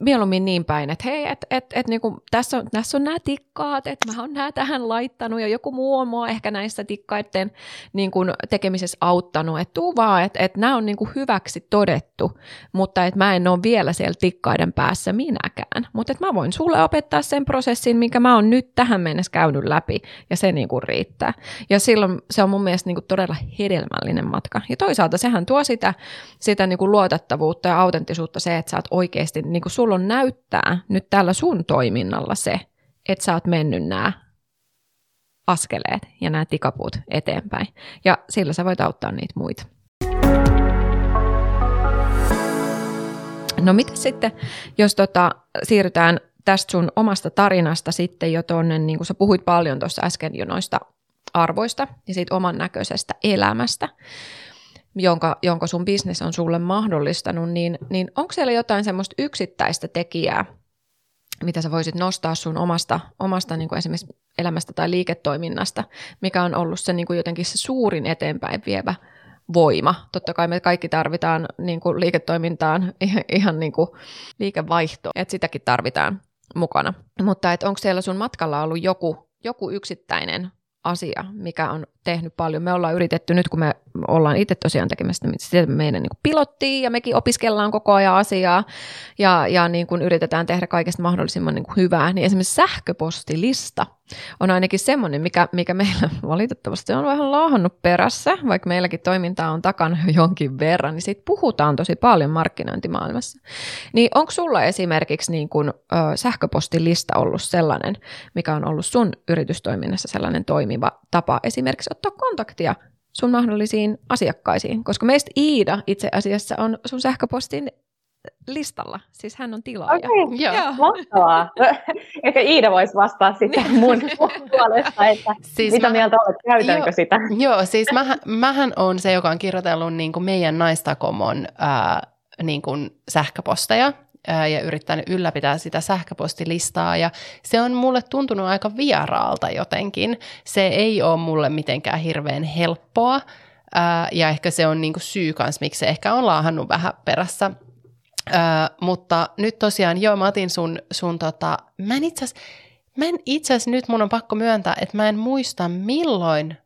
Speaker 1: mieluummin niin päin, että hei, et, et, et, niinku, tässä, on, tässä on nämä tikkaat, että mä oon nämä tähän laittanut ja joku muu on mua ehkä näissä tikkaiden niinku, tekemisessä auttanut, että tuu vaan, että et nämä on niinku, hyväksi todettu, mutta että mä en ole vielä siellä tikkaiden päässä minäkään, mutta että mä voin sulle opettaa sen prosessin, minkä mä oon nyt tähän mennessä käynyt läpi ja se niinku, riittää. Ja silloin se on mun mielestä niinku, todella hedelmällinen matka. Ja toisaalta sehän tuo sitä, sitä niinku, luotettavuutta ja autenttisuutta se, että sä oot oikeasti niinku, sulla on näyttää nyt tällä sun toiminnalla se, että sä oot mennyt nämä askeleet ja nämä tikapuut eteenpäin. Ja sillä sä voit auttaa niitä muita. No mitä sitten, jos tota, siirrytään tästä sun omasta tarinasta sitten jo tuonne, niin kuin sä puhuit paljon tuossa äsken jo noista arvoista ja siitä oman näköisestä elämästä, jonka, jonka sun bisnes on sulle mahdollistanut, niin, niin onko siellä jotain semmoista yksittäistä tekijää, mitä sä voisit nostaa sun omasta, omasta niin kuin esimerkiksi elämästä tai liiketoiminnasta, mikä on ollut se niin kuin jotenkin se suurin eteenpäin vievä voima. Totta kai me kaikki tarvitaan niin kuin liiketoimintaan ihan, ihan niin kuin liikevaihto, että sitäkin tarvitaan mukana. Mutta onko siellä sun matkalla ollut joku, joku yksittäinen asia, mikä on tehnyt paljon. Me ollaan yritetty nyt, kun me ollaan itse tosiaan tekemässä sitä meidän niin pilottia ja mekin opiskellaan koko ajan asiaa ja, ja niin kuin yritetään tehdä kaikesta mahdollisimman niin kuin hyvää, niin esimerkiksi sähköpostilista on ainakin semmoinen, mikä, mikä meillä valitettavasti on vähän laahannut perässä, vaikka meilläkin toimintaa on takana jo jonkin verran, niin siitä puhutaan tosi paljon markkinointimaailmassa. Niin onko sulla esimerkiksi niin kuin, ö, sähköpostilista ollut sellainen, mikä on ollut sun yritystoiminnassa sellainen toimiva tapa esimerkiksi ottaa kontaktia sun mahdollisiin asiakkaisiin, koska meistä Iida itse asiassa on sun sähköpostin listalla. Siis hän on tilaaja.
Speaker 2: Okei, okay. Joo. mahtavaa. Ehkä Iida voisi vastata sitten niin. mun puolesta, että siis mitä mä, mieltä olet, käytänkö
Speaker 3: jo,
Speaker 2: sitä?
Speaker 3: Joo, siis mähän, mähän on se, joka on kirjoitellut niin kuin meidän naistakomon ää, niin kuin sähköposteja ja yrittänyt ylläpitää sitä sähköpostilistaa ja se on mulle tuntunut aika vieraalta jotenkin. Se ei ole mulle mitenkään hirveän helppoa ja ehkä se on niinku syy kanssa, miksi se ehkä on laahannut vähän perässä. mutta nyt tosiaan, joo, mä otin sun, sun tota, mä en itse asiassa, nyt mun on pakko myöntää, että mä en muista milloin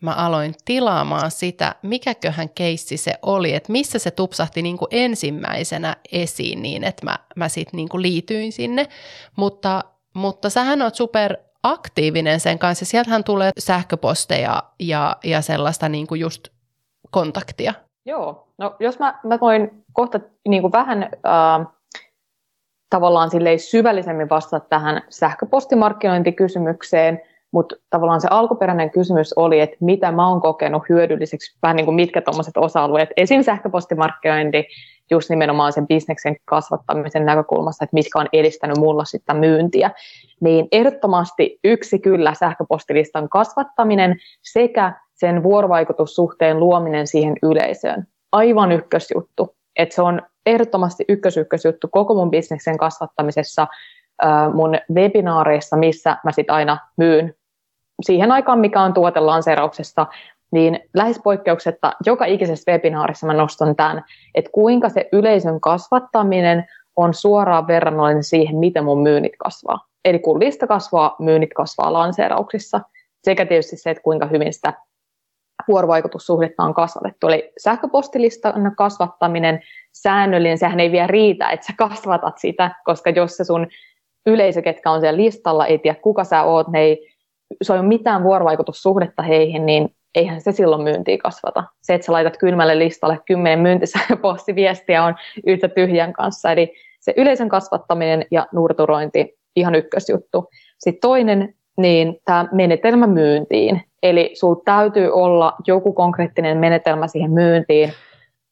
Speaker 3: mä aloin tilaamaan sitä, mikäköhän keissi se oli, että missä se tupsahti niin kuin ensimmäisenä esiin niin, että mä, mä sitten niin kuin liityin sinne. Mutta, mutta sähän oot super aktiivinen sen kanssa. Sieltähän tulee sähköposteja ja, ja sellaista niin kuin just kontaktia?
Speaker 2: Joo, no jos mä, mä voin kohta niin kuin vähän äh, tavallaan syvällisemmin vastata tähän sähköpostimarkkinointikysymykseen, mutta tavallaan se alkuperäinen kysymys oli, että mitä mä oon kokenut hyödylliseksi, vähän niin kuin mitkä tuommoiset osa-alueet, esim. sähköpostimarkkinointi, just nimenomaan sen bisneksen kasvattamisen näkökulmasta, että mitkä on edistänyt mulla sitä myyntiä, niin ehdottomasti yksi kyllä sähköpostilistan kasvattaminen sekä sen vuorovaikutussuhteen luominen siihen yleisöön. Aivan ykkösjuttu. Että se on ehdottomasti ykkös ykkösjuttu koko mun bisneksen kasvattamisessa mun webinaareissa, missä mä sitten aina myyn siihen aikaan, mikä on tuotelanseerauksessa, niin lähes poikkeuksetta joka ikisessä webinaarissa mä nostan tämän, että kuinka se yleisön kasvattaminen on suoraan verrannollinen siihen, miten mun myynnit kasvaa. Eli kun lista kasvaa, myynnit kasvaa lanseerauksissa, sekä tietysti se, että kuinka hyvin sitä vuorovaikutussuhdetta on kasvatettu. Eli sähköpostilistan kasvattaminen, säännöllinen, sehän ei vielä riitä, että sä kasvatat sitä, koska jos se sun yleisö, ketkä on siellä listalla, ei tiedä kuka sä oot, ne ei, se on mitään vuorovaikutussuhdetta heihin, niin eihän se silloin myyntiä kasvata. Se, että sä laitat kylmälle listalle kymmenen myyntisähköpostiviestiä on yhtä tyhjän kanssa. Eli se yleisön kasvattaminen ja nurturointi, ihan ykkösjuttu. Sitten toinen, niin tämä menetelmä myyntiin. Eli sinulla täytyy olla joku konkreettinen menetelmä siihen myyntiin.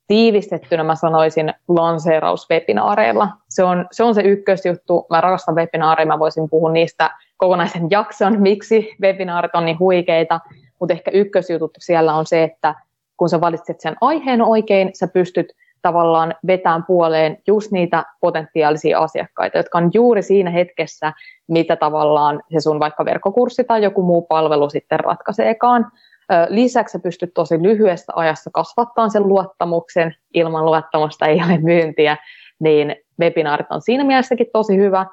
Speaker 2: Tiivistettynä mä sanoisin lanseerauswebinaareilla. Se on, se on se ykkösjuttu. Mä rakastan webinaareja, mä voisin puhua niistä kokonaisen jakson, miksi webinaarit on niin huikeita. Mutta ehkä ykkösjutut siellä on se, että kun sä valitset sen aiheen oikein, sä pystyt tavallaan vetään puoleen just niitä potentiaalisia asiakkaita, jotka on juuri siinä hetkessä, mitä tavallaan se sun vaikka verkkokurssi tai joku muu palvelu sitten ratkaiseekaan. Lisäksi sä pystyt tosi lyhyessä ajassa kasvattamaan sen luottamuksen, ilman luottamusta ei ole myyntiä, niin webinaarit on siinä mielessäkin tosi hyvä.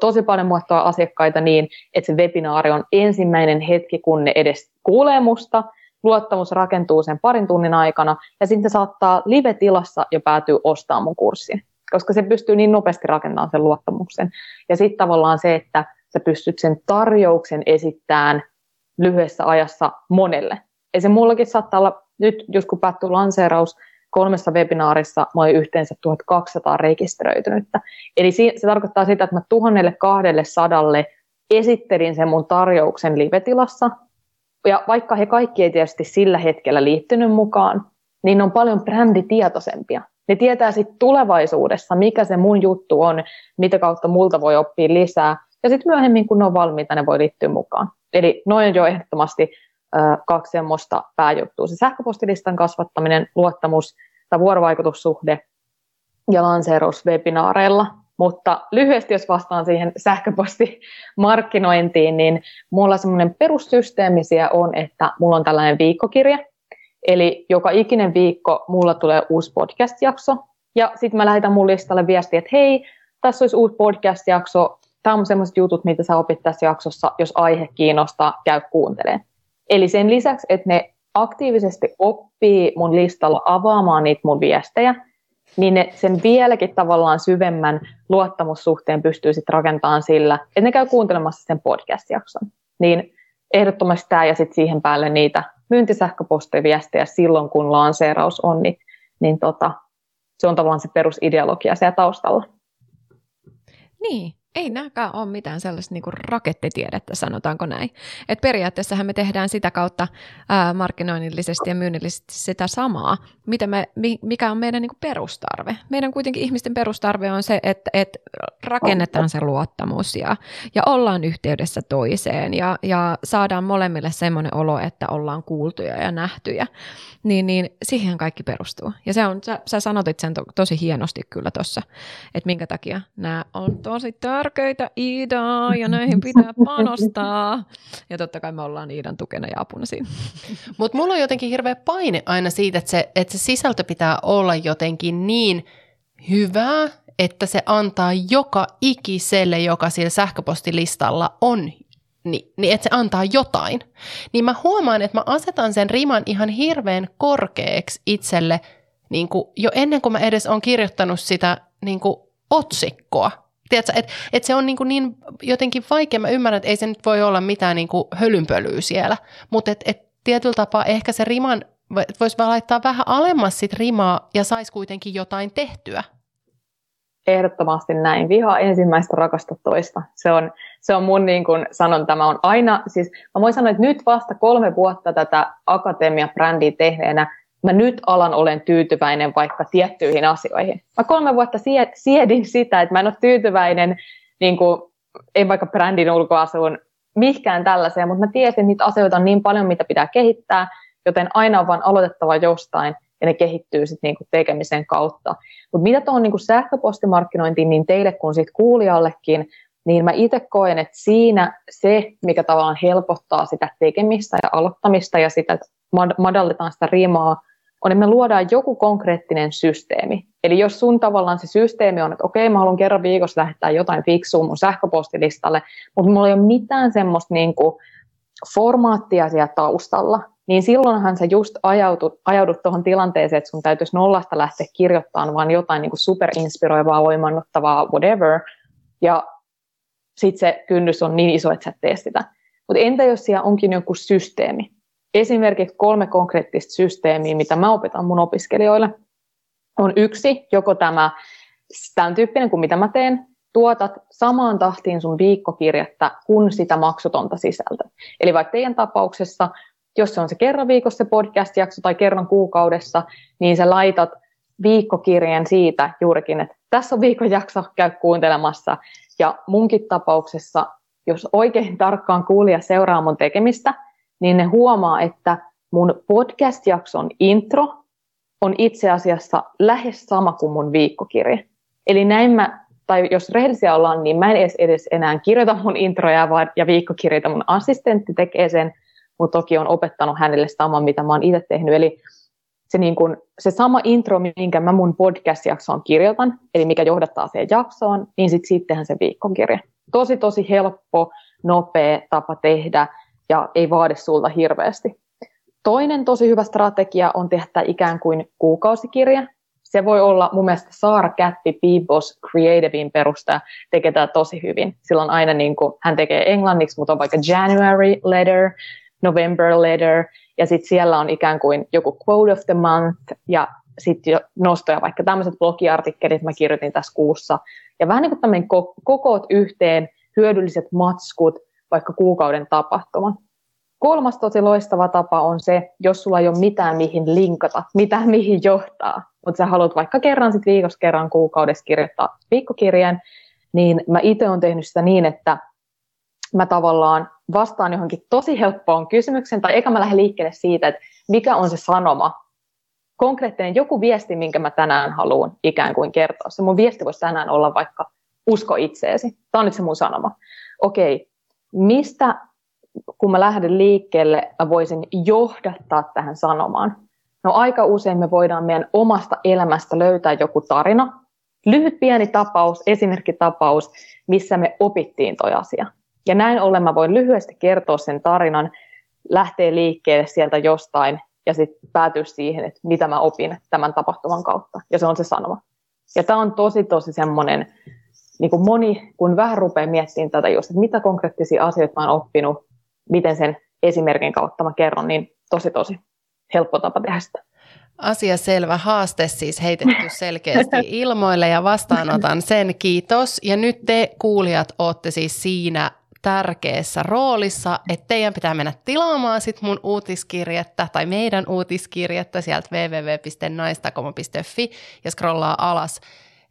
Speaker 2: Tosi paljon muuttaa asiakkaita niin, että se webinaari on ensimmäinen hetki, kun ne edes kuulee musta, luottamus rakentuu sen parin tunnin aikana, ja sitten se saattaa live-tilassa jo päätyä ostamaan mun kurssin, koska se pystyy niin nopeasti rakentamaan sen luottamuksen. Ja sitten tavallaan se, että sä pystyt sen tarjouksen esittämään lyhyessä ajassa monelle. Ja se mullakin saattaa olla, nyt jos kun päättyy lanseeraus, kolmessa webinaarissa mä olin yhteensä 1200 rekisteröitynyttä. Eli se tarkoittaa sitä, että mä tuhannelle kahdelle sadalle esittelin sen mun tarjouksen live-tilassa, ja vaikka he kaikki ei tietysti sillä hetkellä liittynyt mukaan, niin ne on paljon bränditietoisempia. Ne tietää sitten tulevaisuudessa, mikä se mun juttu on, mitä kautta multa voi oppia lisää. Ja sitten myöhemmin, kun ne on valmiita, ne voi liittyä mukaan. Eli noin on jo ehdottomasti kaksi semmoista pääjuttua. Se sähköpostilistan kasvattaminen, luottamus tai vuorovaikutussuhde ja lanseeraus webinaareilla. Mutta lyhyesti, jos vastaan siihen sähköpostimarkkinointiin, niin mulla semmoinen perussysteemi siellä on, että mulla on tällainen viikkokirja. Eli joka ikinen viikko mulla tulee uusi podcast-jakso. Ja sitten mä lähetän mun listalle viestiä, että hei, tässä olisi uusi podcast-jakso. Tämä on semmoiset jutut, mitä sä opit tässä jaksossa. Jos aihe kiinnostaa, käy kuuntelemaan. Eli sen lisäksi, että ne aktiivisesti oppii mun listalla avaamaan niitä mun viestejä, niin ne sen vieläkin tavallaan syvemmän luottamussuhteen pystyy sitten rakentamaan sillä, että ne käy kuuntelemassa sen podcast-jakson. Niin ehdottomasti tämä ja sitten siihen päälle niitä myyntisähköpostiviestejä silloin, kun lanseeraus on, niin, niin tota, se on tavallaan se perusideologia siellä taustalla.
Speaker 1: Niin, ei nämäkään ole mitään sellaista niin rakettitiedettä, sanotaanko näin. Et periaatteessahan me tehdään sitä kautta ää, markkinoinnillisesti ja myynnillisesti sitä samaa, mitä me, mikä on meidän niin perustarve. Meidän kuitenkin ihmisten perustarve on se, että, että rakennetaan se luottamus ja, ja ollaan yhteydessä toiseen ja, ja saadaan molemmille semmoinen olo, että ollaan kuultuja ja nähtyjä. Niin, niin siihen kaikki perustuu. Ja se on, sä, sä sanotit sen to, tosi hienosti kyllä tuossa, että minkä takia nämä on tosi tärkeitä tärkeitä Iida ja näihin pitää panostaa. Ja totta kai me ollaan Iidan tukena ja apuna siinä.
Speaker 3: Mutta mulla on jotenkin hirveä paine aina siitä, että se, että se sisältö pitää olla jotenkin niin hyvää, että se antaa joka ikiselle, joka siellä sähköpostilistalla on niin, niin että se antaa jotain. Niin mä huomaan, että mä asetan sen riman ihan hirveän korkeaksi itselle niin kuin jo ennen kuin mä edes on kirjoittanut sitä niin kuin otsikkoa. Tiedätkö, että et se on niin, kuin niin jotenkin vaikea. Mä ymmärrän, että ei se nyt voi olla mitään niin kuin hölynpölyä siellä, mutta et, et tietyllä tapaa ehkä se riman voisi vaan laittaa vähän alemmas sit rimaa ja saisi kuitenkin jotain tehtyä.
Speaker 2: Ehdottomasti näin. Vihaa ensimmäistä, rakasta toista. Se on, se on mun niin kuin sanon, tämä on aina, siis mä voin sanoa, että nyt vasta kolme vuotta tätä akatemia-brändiä tehneenä, mä nyt alan olen tyytyväinen vaikka tiettyihin asioihin. Mä kolme vuotta siedin sitä, että mä en ole tyytyväinen, niin kuin, ei vaikka brändin ulkoasuun, mihinkään tällaiseen, mutta mä tiesin, että niitä asioita on niin paljon, mitä pitää kehittää, joten aina on vain aloitettava jostain, ja ne kehittyy sitten niinku tekemisen kautta. Mutta mitä tuohon niinku sähköpostimarkkinointiin niin teille kuin sit kuulijallekin, niin mä itse koen, että siinä se, mikä tavallaan helpottaa sitä tekemistä ja aloittamista ja sitä, että madalletaan sitä rimaa, on, että me luodaan joku konkreettinen systeemi. Eli jos sun tavallaan se systeemi on, että okei, mä haluan kerran viikossa lähettää jotain fiksua mun sähköpostilistalle, mutta mulla ei ole mitään semmoista niin kuin formaattia siellä taustalla, niin silloinhan sä just ajaudut, ajaudut tuohon tilanteeseen, että sun täytyisi nollasta lähteä kirjoittamaan vaan jotain niin kuin superinspiroivaa, voimannuttavaa, whatever, ja sitten se kynnys on niin iso, että sä et tee sitä. Mutta entä jos siellä onkin joku systeemi? Esimerkiksi kolme konkreettista systeemiä, mitä mä opetan mun opiskelijoille, on yksi, joko tämä tämän tyyppinen kuin mitä mä teen, tuotat samaan tahtiin sun viikkokirjettä kuin sitä maksutonta sisältöä. Eli vaikka teidän tapauksessa, jos se on se kerran viikossa se podcast-jakso tai kerran kuukaudessa, niin sä laitat viikkokirjeen siitä juurikin, että tässä on viikon jakso, käy kuuntelemassa. Ja munkin tapauksessa, jos oikein tarkkaan kuulija seuraa mun tekemistä, niin ne huomaa, että mun podcast-jakson intro on itse asiassa lähes sama kuin mun viikkokirja. Eli näin mä, tai jos rehellisiä ollaan, niin mä en edes, edes enää kirjoita mun introja vaan, ja viikkokirjoita. Mun assistentti tekee sen, mutta toki on opettanut hänelle saman, mitä mä oon itse tehnyt. Eli se, niin kun, se sama intro, minkä mä mun podcast-jaksoon kirjoitan, eli mikä johdattaa siihen jaksoon, niin sitten sittenhän se viikkokirja. Tosi, tosi helppo, nopea tapa tehdä ja ei vaadi sulta hirveästi. Toinen tosi hyvä strategia on tehdä ikään kuin kuukausikirja. Se voi olla mun mielestä Saara Käppi Peebos Creativein perustaja tekee tämä tosi hyvin. Silloin aina niin kuin, hän tekee englanniksi, mutta on vaikka January letter, November letter, ja sitten siellä on ikään kuin joku quote of the month, ja sitten nostoja, vaikka tämmöiset blogiartikkelit mä kirjoitin tässä kuussa, ja vähän niin kuin tämmöinen kokoot yhteen, hyödylliset matskut, vaikka kuukauden tapahtuma. Kolmas tosi loistava tapa on se, jos sulla ei ole mitään mihin linkata, mitään mihin johtaa, mutta sä haluat vaikka kerran sit viikossa kerran kuukaudessa kirjoittaa viikkokirjeen, niin mä itse olen tehnyt sitä niin, että mä tavallaan vastaan johonkin tosi helppoon kysymykseen, tai eikä mä lähde liikkeelle siitä, että mikä on se sanoma, konkreettinen joku viesti, minkä mä tänään haluan ikään kuin kertoa. Se mun viesti voisi tänään olla vaikka usko itseesi. Tämä on nyt se mun sanoma. Okei, mistä kun mä lähden liikkeelle, mä voisin johdattaa tähän sanomaan. No aika usein me voidaan meidän omasta elämästä löytää joku tarina, lyhyt pieni tapaus, esimerkkitapaus, missä me opittiin toi asia. Ja näin ollen mä voin lyhyesti kertoa sen tarinan, lähteä liikkeelle sieltä jostain ja sitten päätyä siihen, että mitä mä opin tämän tapahtuman kautta. Ja se on se sanoma. Ja tämä on tosi, tosi semmoinen, niin kuin moni, kun vähän rupeaa miettimään tätä just, että mitä konkreettisia asioita mä oon oppinut, miten sen esimerkin kautta mä kerron, niin tosi, tosi helppo tapa tehdä sitä.
Speaker 3: Asia selvä, haaste siis heitetty selkeästi ilmoille ja vastaanotan sen, kiitos. Ja nyt te kuulijat olette siis siinä tärkeässä roolissa, että teidän pitää mennä tilaamaan sit mun uutiskirjettä tai meidän uutiskirjettä sieltä www.naistakomo.fi ja scrollaa alas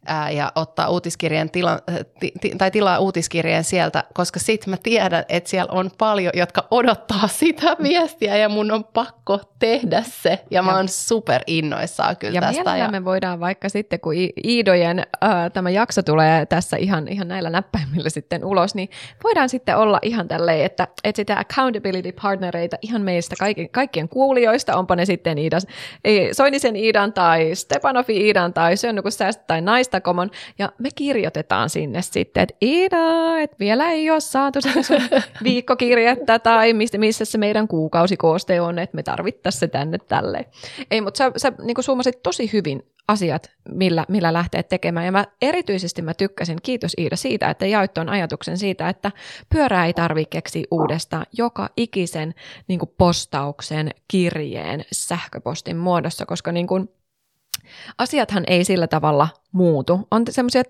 Speaker 3: ää, ja ottaa uutiskirjeen tila, ti, ti, tai tilaa uutiskirjeen sieltä, koska sitten mä tiedän, että siellä on paljon, jotka odottaa sitä viestiä ja mun on pakko tehdä se. Ja mä oon super innoissaan kyllä
Speaker 1: ja
Speaker 3: tästä.
Speaker 1: Ja me voidaan vaikka sitten, kun Iidojen äh, tämä jakso tulee tässä ihan, ihan näillä näppäimillä sitten ulos, niin voidaan sitten olla ihan tälleen, että etsitään accountability partnereita ihan meistä kaikkien, kaikkien kuulijoista, onpa ne sitten Iidas, Soinisen Iidan tai Stepanofi Iidan tai Sönnukussäästä tai Naista Instakomon, ja me kirjoitetaan sinne sitten, että Ida, että vielä ei ole saatu sun viikkokirjettä, tai missä, missä se meidän kuukausikooste on, että me tarvittaisiin se tänne tälleen. Ei, mutta sä, sä niin summasit tosi hyvin asiat, millä, millä lähtee tekemään. Ja mä erityisesti mä tykkäsin, kiitos Iida siitä, että jaoit tuon ajatuksen siitä, että pyörää ei tarvitse keksiä uudestaan joka ikisen niin postauksen, kirjeen, sähköpostin muodossa, koska niin kuin, asiathan ei sillä tavalla muutu. On semmoisia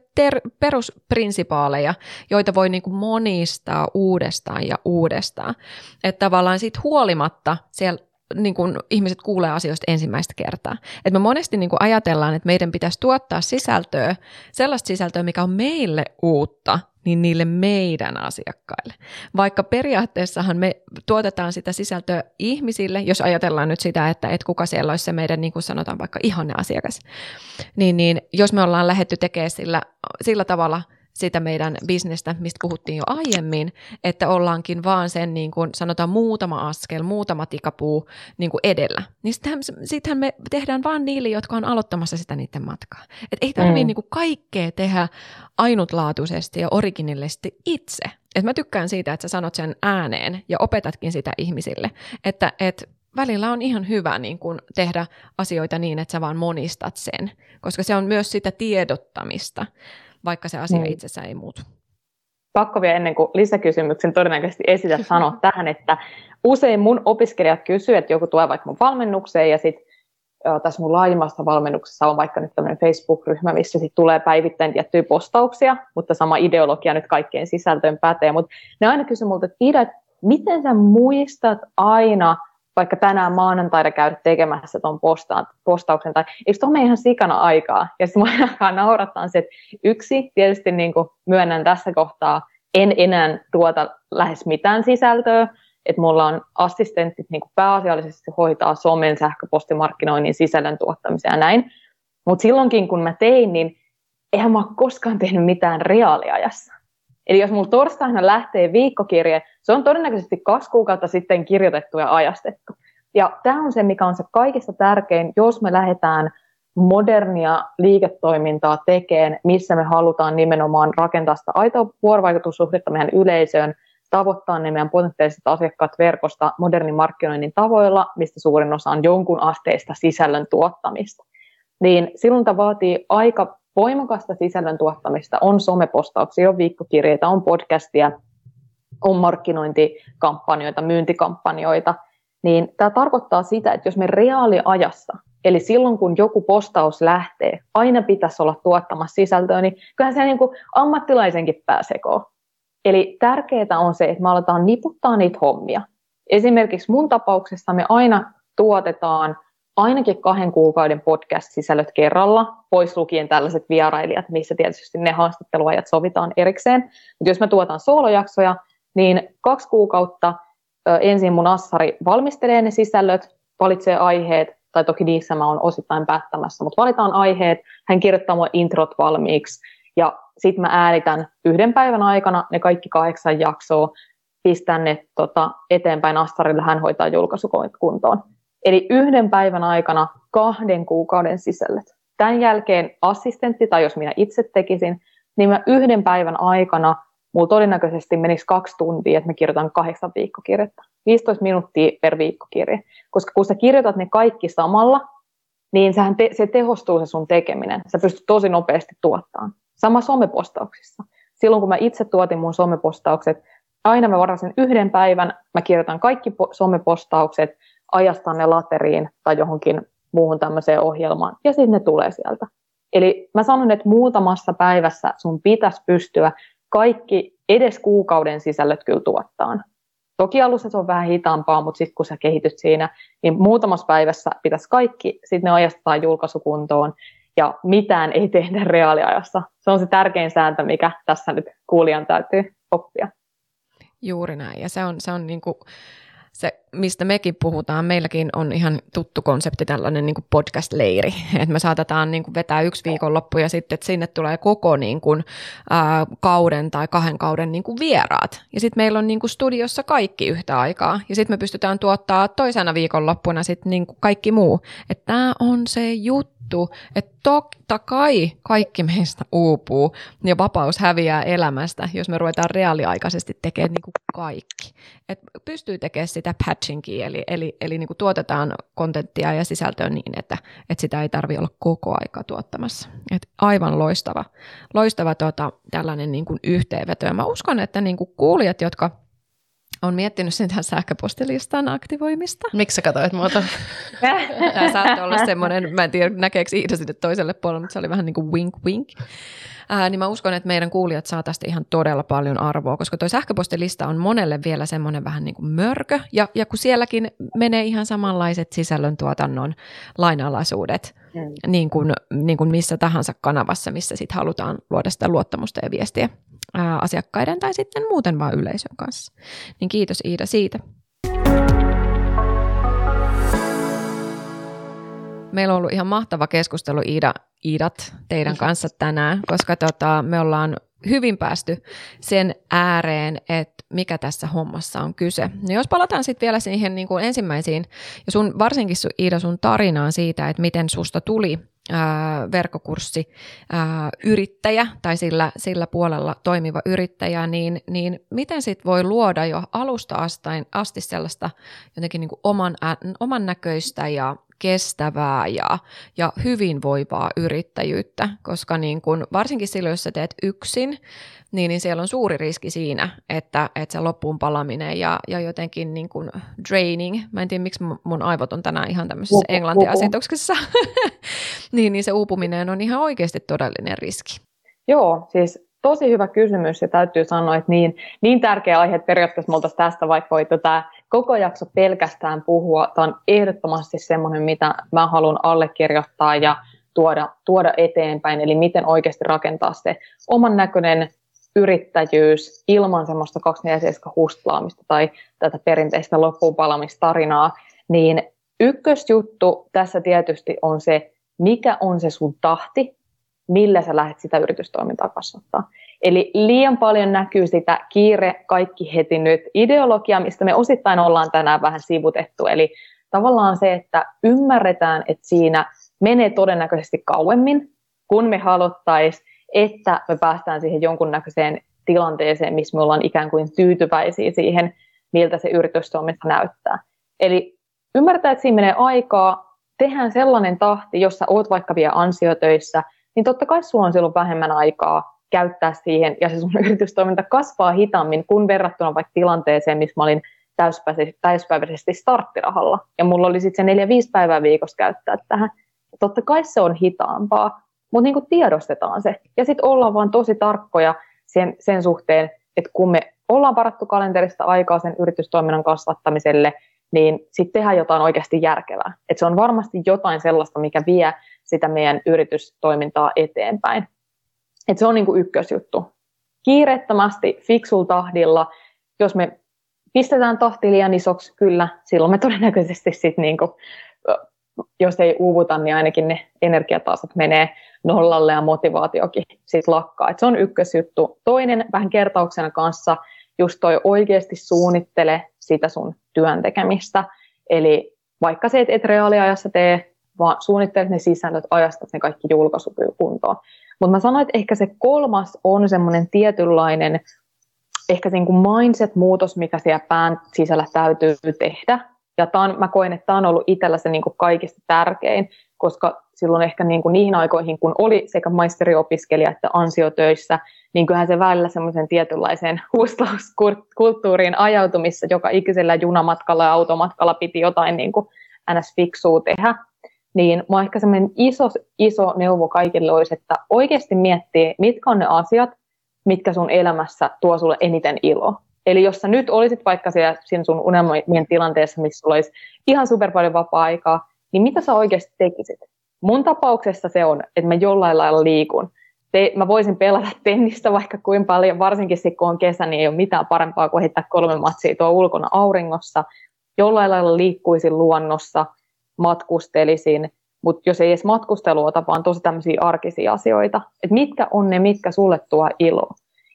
Speaker 1: perusprinsipaaleja, joita voi niin monistaa uudestaan ja uudestaan. Että tavallaan siitä huolimatta siellä niin kuin ihmiset kuulee asioista ensimmäistä kertaa. Et me monesti niin kuin ajatellaan, että meidän pitäisi tuottaa sisältöä, sellaista sisältöä, mikä on meille uutta, niin niille meidän asiakkaille. Vaikka periaatteessahan me tuotetaan sitä sisältöä ihmisille, jos ajatellaan nyt sitä, että et kuka siellä olisi se meidän, niin kuin sanotaan vaikka ihanne asiakas, niin, niin jos me ollaan lähetty tekemään sillä, sillä tavalla – sitä meidän bisnestä, mistä puhuttiin jo aiemmin, että ollaankin vaan sen niin kuin sanotaan muutama askel, muutama tikapuu niin kuin edellä. Niin sittenhän, sittenhän me tehdään vaan niille, jotka on aloittamassa sitä niiden matkaa. Et ei tarvitse mm. niin kuin kaikkea tehdä ainutlaatuisesti ja originellisesti itse. Et mä tykkään siitä, että sä sanot sen ääneen ja opetatkin sitä ihmisille, että et välillä on ihan hyvä niin kun tehdä asioita niin, että sä vaan monistat sen, koska se on myös sitä tiedottamista vaikka se asia mm. itsessään ei muutu.
Speaker 2: Pakko vielä ennen kuin lisäkysymyksen todennäköisesti esitä sanoa tähän, että usein mun opiskelijat kysyvät, että joku tulee vaikka mun valmennukseen ja sitten tässä mun laajemmassa valmennuksessa on vaikka nyt tämmöinen Facebook-ryhmä, missä sit tulee päivittäin tiettyjä postauksia, mutta sama ideologia nyt kaikkeen sisältöön pätee. Mutta ne aina kysyvät multa, että Ida, miten sä muistat aina vaikka tänään maanantaina käydä tekemässä tuon postauksen, tai eikö tuohon ihan sikana aikaa? Ja sitten mua alkaa naurattaa se, että yksi, tietysti niin kuin myönnän tässä kohtaa, en enää tuota lähes mitään sisältöä, että mulla on assistentit niin kuin pääasiallisesti hoitaa somen, sähköpostimarkkinoinnin, sisällön tuottamisen ja näin. Mutta silloinkin kun mä tein, niin eihän mä ole koskaan tehnyt mitään reaaliajassa. Eli jos mulla torstaina lähtee viikkokirje, se on todennäköisesti kaksi kuukautta sitten kirjoitettu ja ajastettu. Ja tämä on se, mikä on se kaikista tärkein, jos me lähdetään modernia liiketoimintaa tekemään, missä me halutaan nimenomaan rakentaa sitä aitoa vuorovaikutussuhdetta meidän yleisöön, tavoittaa ne meidän potentiaaliset asiakkaat verkosta modernin markkinoinnin tavoilla, mistä suurin osa on jonkun asteista sisällön tuottamista. Niin silloin tämä vaatii aika voimakasta sisällön tuottamista, on somepostauksia, on viikkokirjeitä, on podcastia, on markkinointikampanjoita, myyntikampanjoita, niin tämä tarkoittaa sitä, että jos me reaaliajassa, eli silloin kun joku postaus lähtee, aina pitäisi olla tuottamassa sisältöä, niin kyllähän se niin kuin ammattilaisenkin pääsekoo. Eli tärkeää on se, että me aletaan niputtaa niitä hommia. Esimerkiksi mun tapauksessa me aina tuotetaan ainakin kahden kuukauden podcast-sisällöt kerralla, pois lukien tällaiset vierailijat, missä tietysti ne haastatteluajat sovitaan erikseen. Mutta jos mä tuotan soolojaksoja, niin kaksi kuukautta ensin mun assari valmistelee ne sisällöt, valitsee aiheet, tai toki niissä mä oon osittain päättämässä, mutta valitaan aiheet, hän kirjoittaa mulle introt valmiiksi, ja sitten mä äänitän yhden päivän aikana ne kaikki kahdeksan jaksoa, pistän ne tota, eteenpäin assarille, hän hoitaa julkaisukuntoon. Eli yhden päivän aikana kahden kuukauden sisällöt. Tämän jälkeen assistentti, tai jos minä itse tekisin, niin mä yhden päivän aikana mulla todennäköisesti menisi kaksi tuntia, että mä kirjoitan kahdeksan viikkokirjettä. 15 minuuttia per viikkokirje. Koska kun sä kirjoitat ne kaikki samalla, niin sehän te, se tehostuu se sun tekeminen. Sä pystyt tosi nopeasti tuottamaan. Sama somepostauksissa. Silloin kun mä itse tuotin mun somepostaukset, aina mä varasin yhden päivän, mä kirjoitan kaikki po- somepostaukset, ajastan ne lateriin tai johonkin muuhun tämmöiseen ohjelmaan, ja sitten ne tulee sieltä. Eli mä sanon, että muutamassa päivässä sun pitäisi pystyä kaikki edes kuukauden sisällöt kyllä tuottaa. Toki alussa se on vähän hitaampaa, mutta sitten kun sä kehityt siinä, niin muutamassa päivässä pitäisi kaikki, sitten ne ajastetaan julkaisukuntoon, ja mitään ei tehdä reaaliajassa. Se on se tärkein sääntö, mikä tässä nyt kuulijan täytyy oppia.
Speaker 1: Juuri näin, ja se on, se on niin kuin se, mistä mekin puhutaan, meilläkin on ihan tuttu konsepti tällainen niin podcast-leiri, että me saatetaan niin kuin vetää yksi viikonloppu ja sitten että sinne tulee koko niin kuin, ää, kauden tai kahden kauden niin kuin vieraat. Ja sitten meillä on niin kuin studiossa kaikki yhtä aikaa ja sitten me pystytään tuottaa toisena viikonloppuna sitten niin kuin kaikki muu. Että tämä on se juttu juttu, että totta kai kaikki meistä uupuu ja vapaus häviää elämästä, jos me ruvetaan reaaliaikaisesti tekemään niin kuin kaikki. Et pystyy tekemään sitä patchingia, eli, eli, eli niin kuin tuotetaan kontenttia ja sisältöä niin, että, että sitä ei tarvitse olla koko aika tuottamassa. Et aivan loistava, loistava tota, tällainen niin kuin yhteenveto. Ja mä uskon, että niin kuin kuulijat, jotka on miettinyt sen tähän sähköpostilistan aktivoimista.
Speaker 3: Miksi sä katsoit muuta?
Speaker 1: Tämä saattoi olla semmoinen, mä en tiedä näkeekö Iida sinne toiselle puolelle, mutta se oli vähän niin kuin wink wink. Ää, niin mä uskon, että meidän kuulijat saa tästä ihan todella paljon arvoa, koska tuo sähköpostilista on monelle vielä semmoinen vähän niin kuin mörkö, ja, ja kun sielläkin menee ihan samanlaiset sisällöntuotannon lainalaisuudet, mm. niin, kuin, niin kuin missä tahansa kanavassa, missä sit halutaan luoda sitä luottamusta ja viestiä ää, asiakkaiden tai sitten muuten vaan yleisön kanssa. Niin kiitos Iida siitä. Meillä on ollut ihan mahtava keskustelu Iida, Iidat teidän kanssa tänään, koska tota, me ollaan hyvin päästy sen ääreen, että mikä tässä hommassa on kyse. No jos palataan sitten vielä siihen niin kuin ensimmäisiin, ja sun, varsinkin sun, Iida sun tarinaan siitä, että miten susta tuli ää, verkkokurssi ää, yrittäjä tai sillä, sillä puolella toimiva yrittäjä, niin, niin miten sit voi luoda jo alusta astain, asti sellaista jotenkin niin kuin oman, oman näköistä ja kestävää ja, ja hyvinvoivaa yrittäjyyttä, koska niin kun, varsinkin silloin, jos sä teet yksin, niin, niin siellä on suuri riski siinä, että, että se loppuun palaminen ja, ja jotenkin niin kuin draining, mä en tiedä miksi mun aivot on tänään ihan tämmöisessä englantiasetuksessa, niin, niin se uupuminen on ihan oikeasti todellinen riski.
Speaker 2: Joo, siis tosi hyvä kysymys ja täytyy sanoa, että niin, niin tärkeä aihe, että periaatteessa me tästä vaikka voitu tämä koko jakso pelkästään puhua. Tämä on ehdottomasti semmoinen, mitä mä haluan allekirjoittaa ja tuoda, tuoda eteenpäin, eli miten oikeasti rakentaa se oman näköinen yrittäjyys ilman semmoista 24 hustlaamista tai tätä perinteistä loppuunpalamistarinaa, niin ykkösjuttu tässä tietysti on se, mikä on se sun tahti, millä sä lähdet sitä yritystoimintaa kasvattaa. Eli liian paljon näkyy sitä kiire, kaikki heti nyt ideologia, mistä me osittain ollaan tänään vähän sivutettu. Eli tavallaan se, että ymmärretään, että siinä menee todennäköisesti kauemmin, kun me haluttaisiin, että me päästään siihen jonkunnäköiseen tilanteeseen, missä me ollaan ikään kuin tyytyväisiä siihen, miltä se yritystoiminta näyttää. Eli ymmärtää, että siinä menee aikaa, tehdään sellainen tahti, jossa oot vaikka vielä ansiotöissä, niin totta kai sulla on silloin vähemmän aikaa käyttää siihen, ja se sun yritystoiminta kasvaa hitaammin kuin verrattuna vaikka tilanteeseen, missä mä olin täyspäiväisesti, starttirahalla, ja mulla oli sitten se neljä, viisi päivää viikossa käyttää tähän. Totta kai se on hitaampaa, mutta niin tiedostetaan se. Ja sitten ollaan vaan tosi tarkkoja sen, sen suhteen, että kun me ollaan varattu kalenterista aikaa sen yritystoiminnan kasvattamiselle, niin sitten tehdään jotain oikeasti järkevää. Et se on varmasti jotain sellaista, mikä vie sitä meidän yritystoimintaa eteenpäin. Et se on niin kuin ykkösjuttu. Kiireettömästi, fiksul tahdilla, jos me pistetään tahti liian isoksi, kyllä, silloin me todennäköisesti sitten niin jos ei uuvuta, niin ainakin ne energiatasot menee nollalle ja motivaatiokin sit lakkaa. Et se on ykkösjuttu. Toinen vähän kertauksena kanssa, just toi oikeasti suunnittele sitä sun työn tekemistä. Eli vaikka se et, et reaaliajassa tee, vaan suunnittelet ne sisällöt, ajastat ne kaikki julkaisukuntoon. Mutta mä sanoin, että ehkä se kolmas on semmoinen tietynlainen ehkä niin mindset-muutos, mikä siellä pään sisällä täytyy tehdä. Ja tämän, mä koen, että tämä on ollut itsellä se niin kuin kaikista tärkein, koska silloin ehkä niin kuin niihin aikoihin, kun oli sekä maisteriopiskelija että ansiotöissä, niin kyllähän se välillä semmoisen tietynlaiseen huislauskulttuuriin ajautumissa, joka ikisellä junamatkalla ja automatkalla piti jotain niin kuin ns. fiksua tehdä niin mä ehkä semmoinen iso, iso neuvo kaikille olisi, että oikeasti miettii, mitkä on ne asiat, mitkä sun elämässä tuo sulle eniten iloa. Eli jos sä nyt olisit vaikka siellä, siinä sun unelmien tilanteessa, missä sulla olisi ihan super paljon vapaa-aikaa, niin mitä sä oikeasti tekisit? Mun tapauksessa se on, että mä jollain lailla liikun. Te, mä voisin pelata tennistä vaikka kuin paljon, varsinkin sitten kun on kesä, niin ei ole mitään parempaa kuin heittää kolme matsia tuo ulkona auringossa. Jollain lailla liikkuisin luonnossa – matkustelisin, mutta jos ei edes matkustelu ota, vaan tosi tämmöisiä arkisia asioita, että mitkä on ne, mitkä sulle tuo ilo.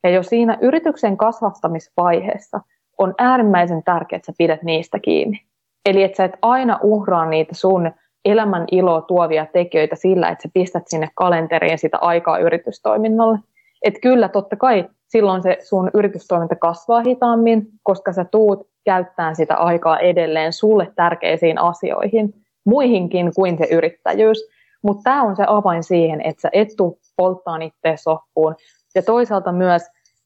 Speaker 2: Ja jos siinä yrityksen kasvattamisvaiheessa on äärimmäisen tärkeää, että sä pidät niistä kiinni. Eli että sä et aina uhraa niitä sun elämän iloa tuovia tekijöitä sillä, että sä pistät sinne kalenteriin sitä aikaa yritystoiminnalle. Että kyllä, totta kai silloin se sun yritystoiminta kasvaa hitaammin, koska sä tuut käyttämään sitä aikaa edelleen sulle tärkeisiin asioihin, muihinkin kuin se yrittäjyys. Mutta tämä on se avain siihen, että sä et tuu polttaa itse soppuun. Ja toisaalta myös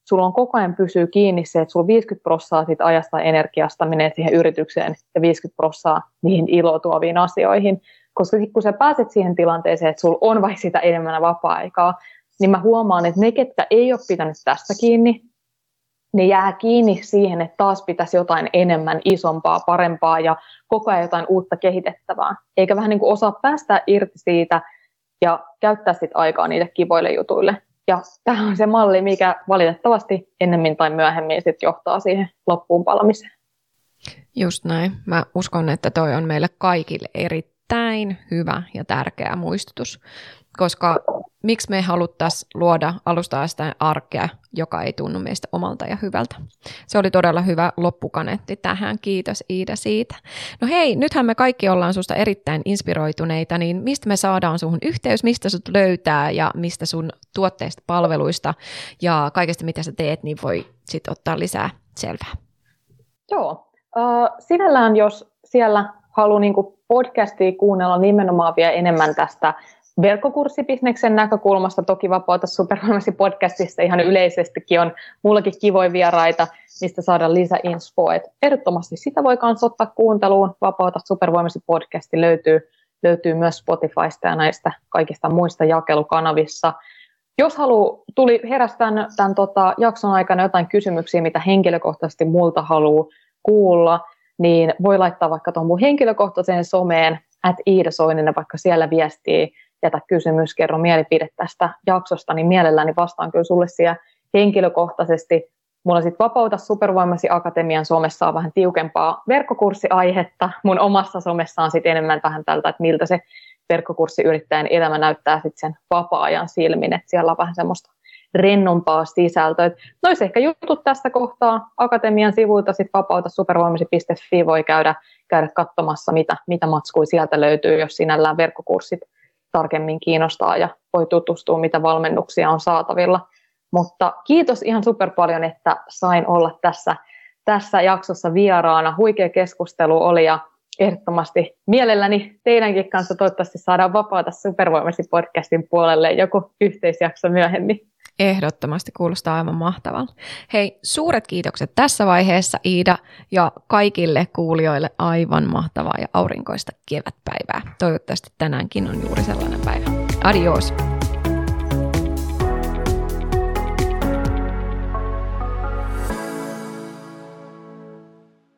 Speaker 2: sulla on koko ajan pysyy kiinni se, että sulla 50 prosenttia ajasta ja energiasta menee siihen yritykseen ja 50 prosenttia niihin ilotuoviin asioihin. Koska kun sä pääset siihen tilanteeseen, että sulla on vaikka sitä enemmän vapaa-aikaa, niin mä huomaan, että ne, ketkä ei ole pitänyt tästä kiinni, ne jää kiinni siihen, että taas pitäisi jotain enemmän, isompaa, parempaa ja koko ajan jotain uutta kehitettävää. Eikä vähän niin kuin osaa päästä irti siitä ja käyttää sitten aikaa niille kivoille jutuille. Ja tämä on se malli, mikä valitettavasti ennemmin tai myöhemmin sit johtaa siihen loppuun palamiseen.
Speaker 1: Just näin. Mä uskon, että toi on meille kaikille erittäin hyvä ja tärkeä muistutus koska miksi me haluttaisiin luoda alustaa sitä arkea, joka ei tunnu meistä omalta ja hyvältä. Se oli todella hyvä loppukanetti tähän. Kiitos Iida siitä. No hei, nythän me kaikki ollaan susta erittäin inspiroituneita, niin mistä me saadaan suhun yhteys, mistä sut löytää ja mistä sun tuotteista, palveluista ja kaikesta mitä sä teet, niin voi sitten ottaa lisää selvää.
Speaker 2: Joo, sinällään jos siellä haluaa niin podcastia kuunnella nimenomaan vielä enemmän tästä verkkokurssibisneksen näkökulmasta toki Vapauta supervoimasi podcastissa ihan yleisestikin on mullakin kivoja vieraita, mistä saada lisäinsfoa. Et ehdottomasti sitä voi myös ottaa kuunteluun. Vapauta supervoimasi podcasti löytyy, löytyy myös Spotifysta ja näistä kaikista muista jakelukanavissa. Jos haluaa, tuli heräsi tämän, tämän tota, jakson aikana jotain kysymyksiä, mitä henkilökohtaisesti multa haluaa kuulla, niin voi laittaa vaikka tuon mun henkilökohtaiseen someen, että Iida Soininen, vaikka siellä viestii jätä kysymys, kerro mielipide tästä jaksosta, niin mielelläni vastaan kyllä sulle siellä henkilökohtaisesti. Mulla sitten Vapauta supervoimasi Akatemian somessa on vähän tiukempaa verkkokurssiaihetta. Mun omassa somessa on sitten enemmän vähän tältä, että miltä se verkkokurssiyrittäjän elämä näyttää sitten sen vapaa-ajan silmin, että siellä on vähän semmoista rennompaa sisältöä. No ehkä jutut tässä kohtaa Akatemian sivuilta, sitten vapauta supervoimasi.fi voi käydä, käydä katsomassa, mitä, mitä matskui sieltä löytyy, jos sinällään verkkokurssit tarkemmin kiinnostaa ja voi tutustua, mitä valmennuksia on saatavilla. Mutta kiitos ihan super paljon, että sain olla tässä, tässä jaksossa vieraana. Huikea keskustelu oli ja ehdottomasti mielelläni teidänkin kanssa toivottavasti saadaan vapaata supervoimasi podcastin puolelle joku yhteisjakso myöhemmin.
Speaker 1: Ehdottomasti kuulostaa aivan mahtavalta. Hei, suuret kiitokset tässä vaiheessa Iida ja kaikille kuulijoille aivan mahtavaa ja aurinkoista kevätpäivää. Toivottavasti tänäänkin on juuri sellainen päivä. Adios!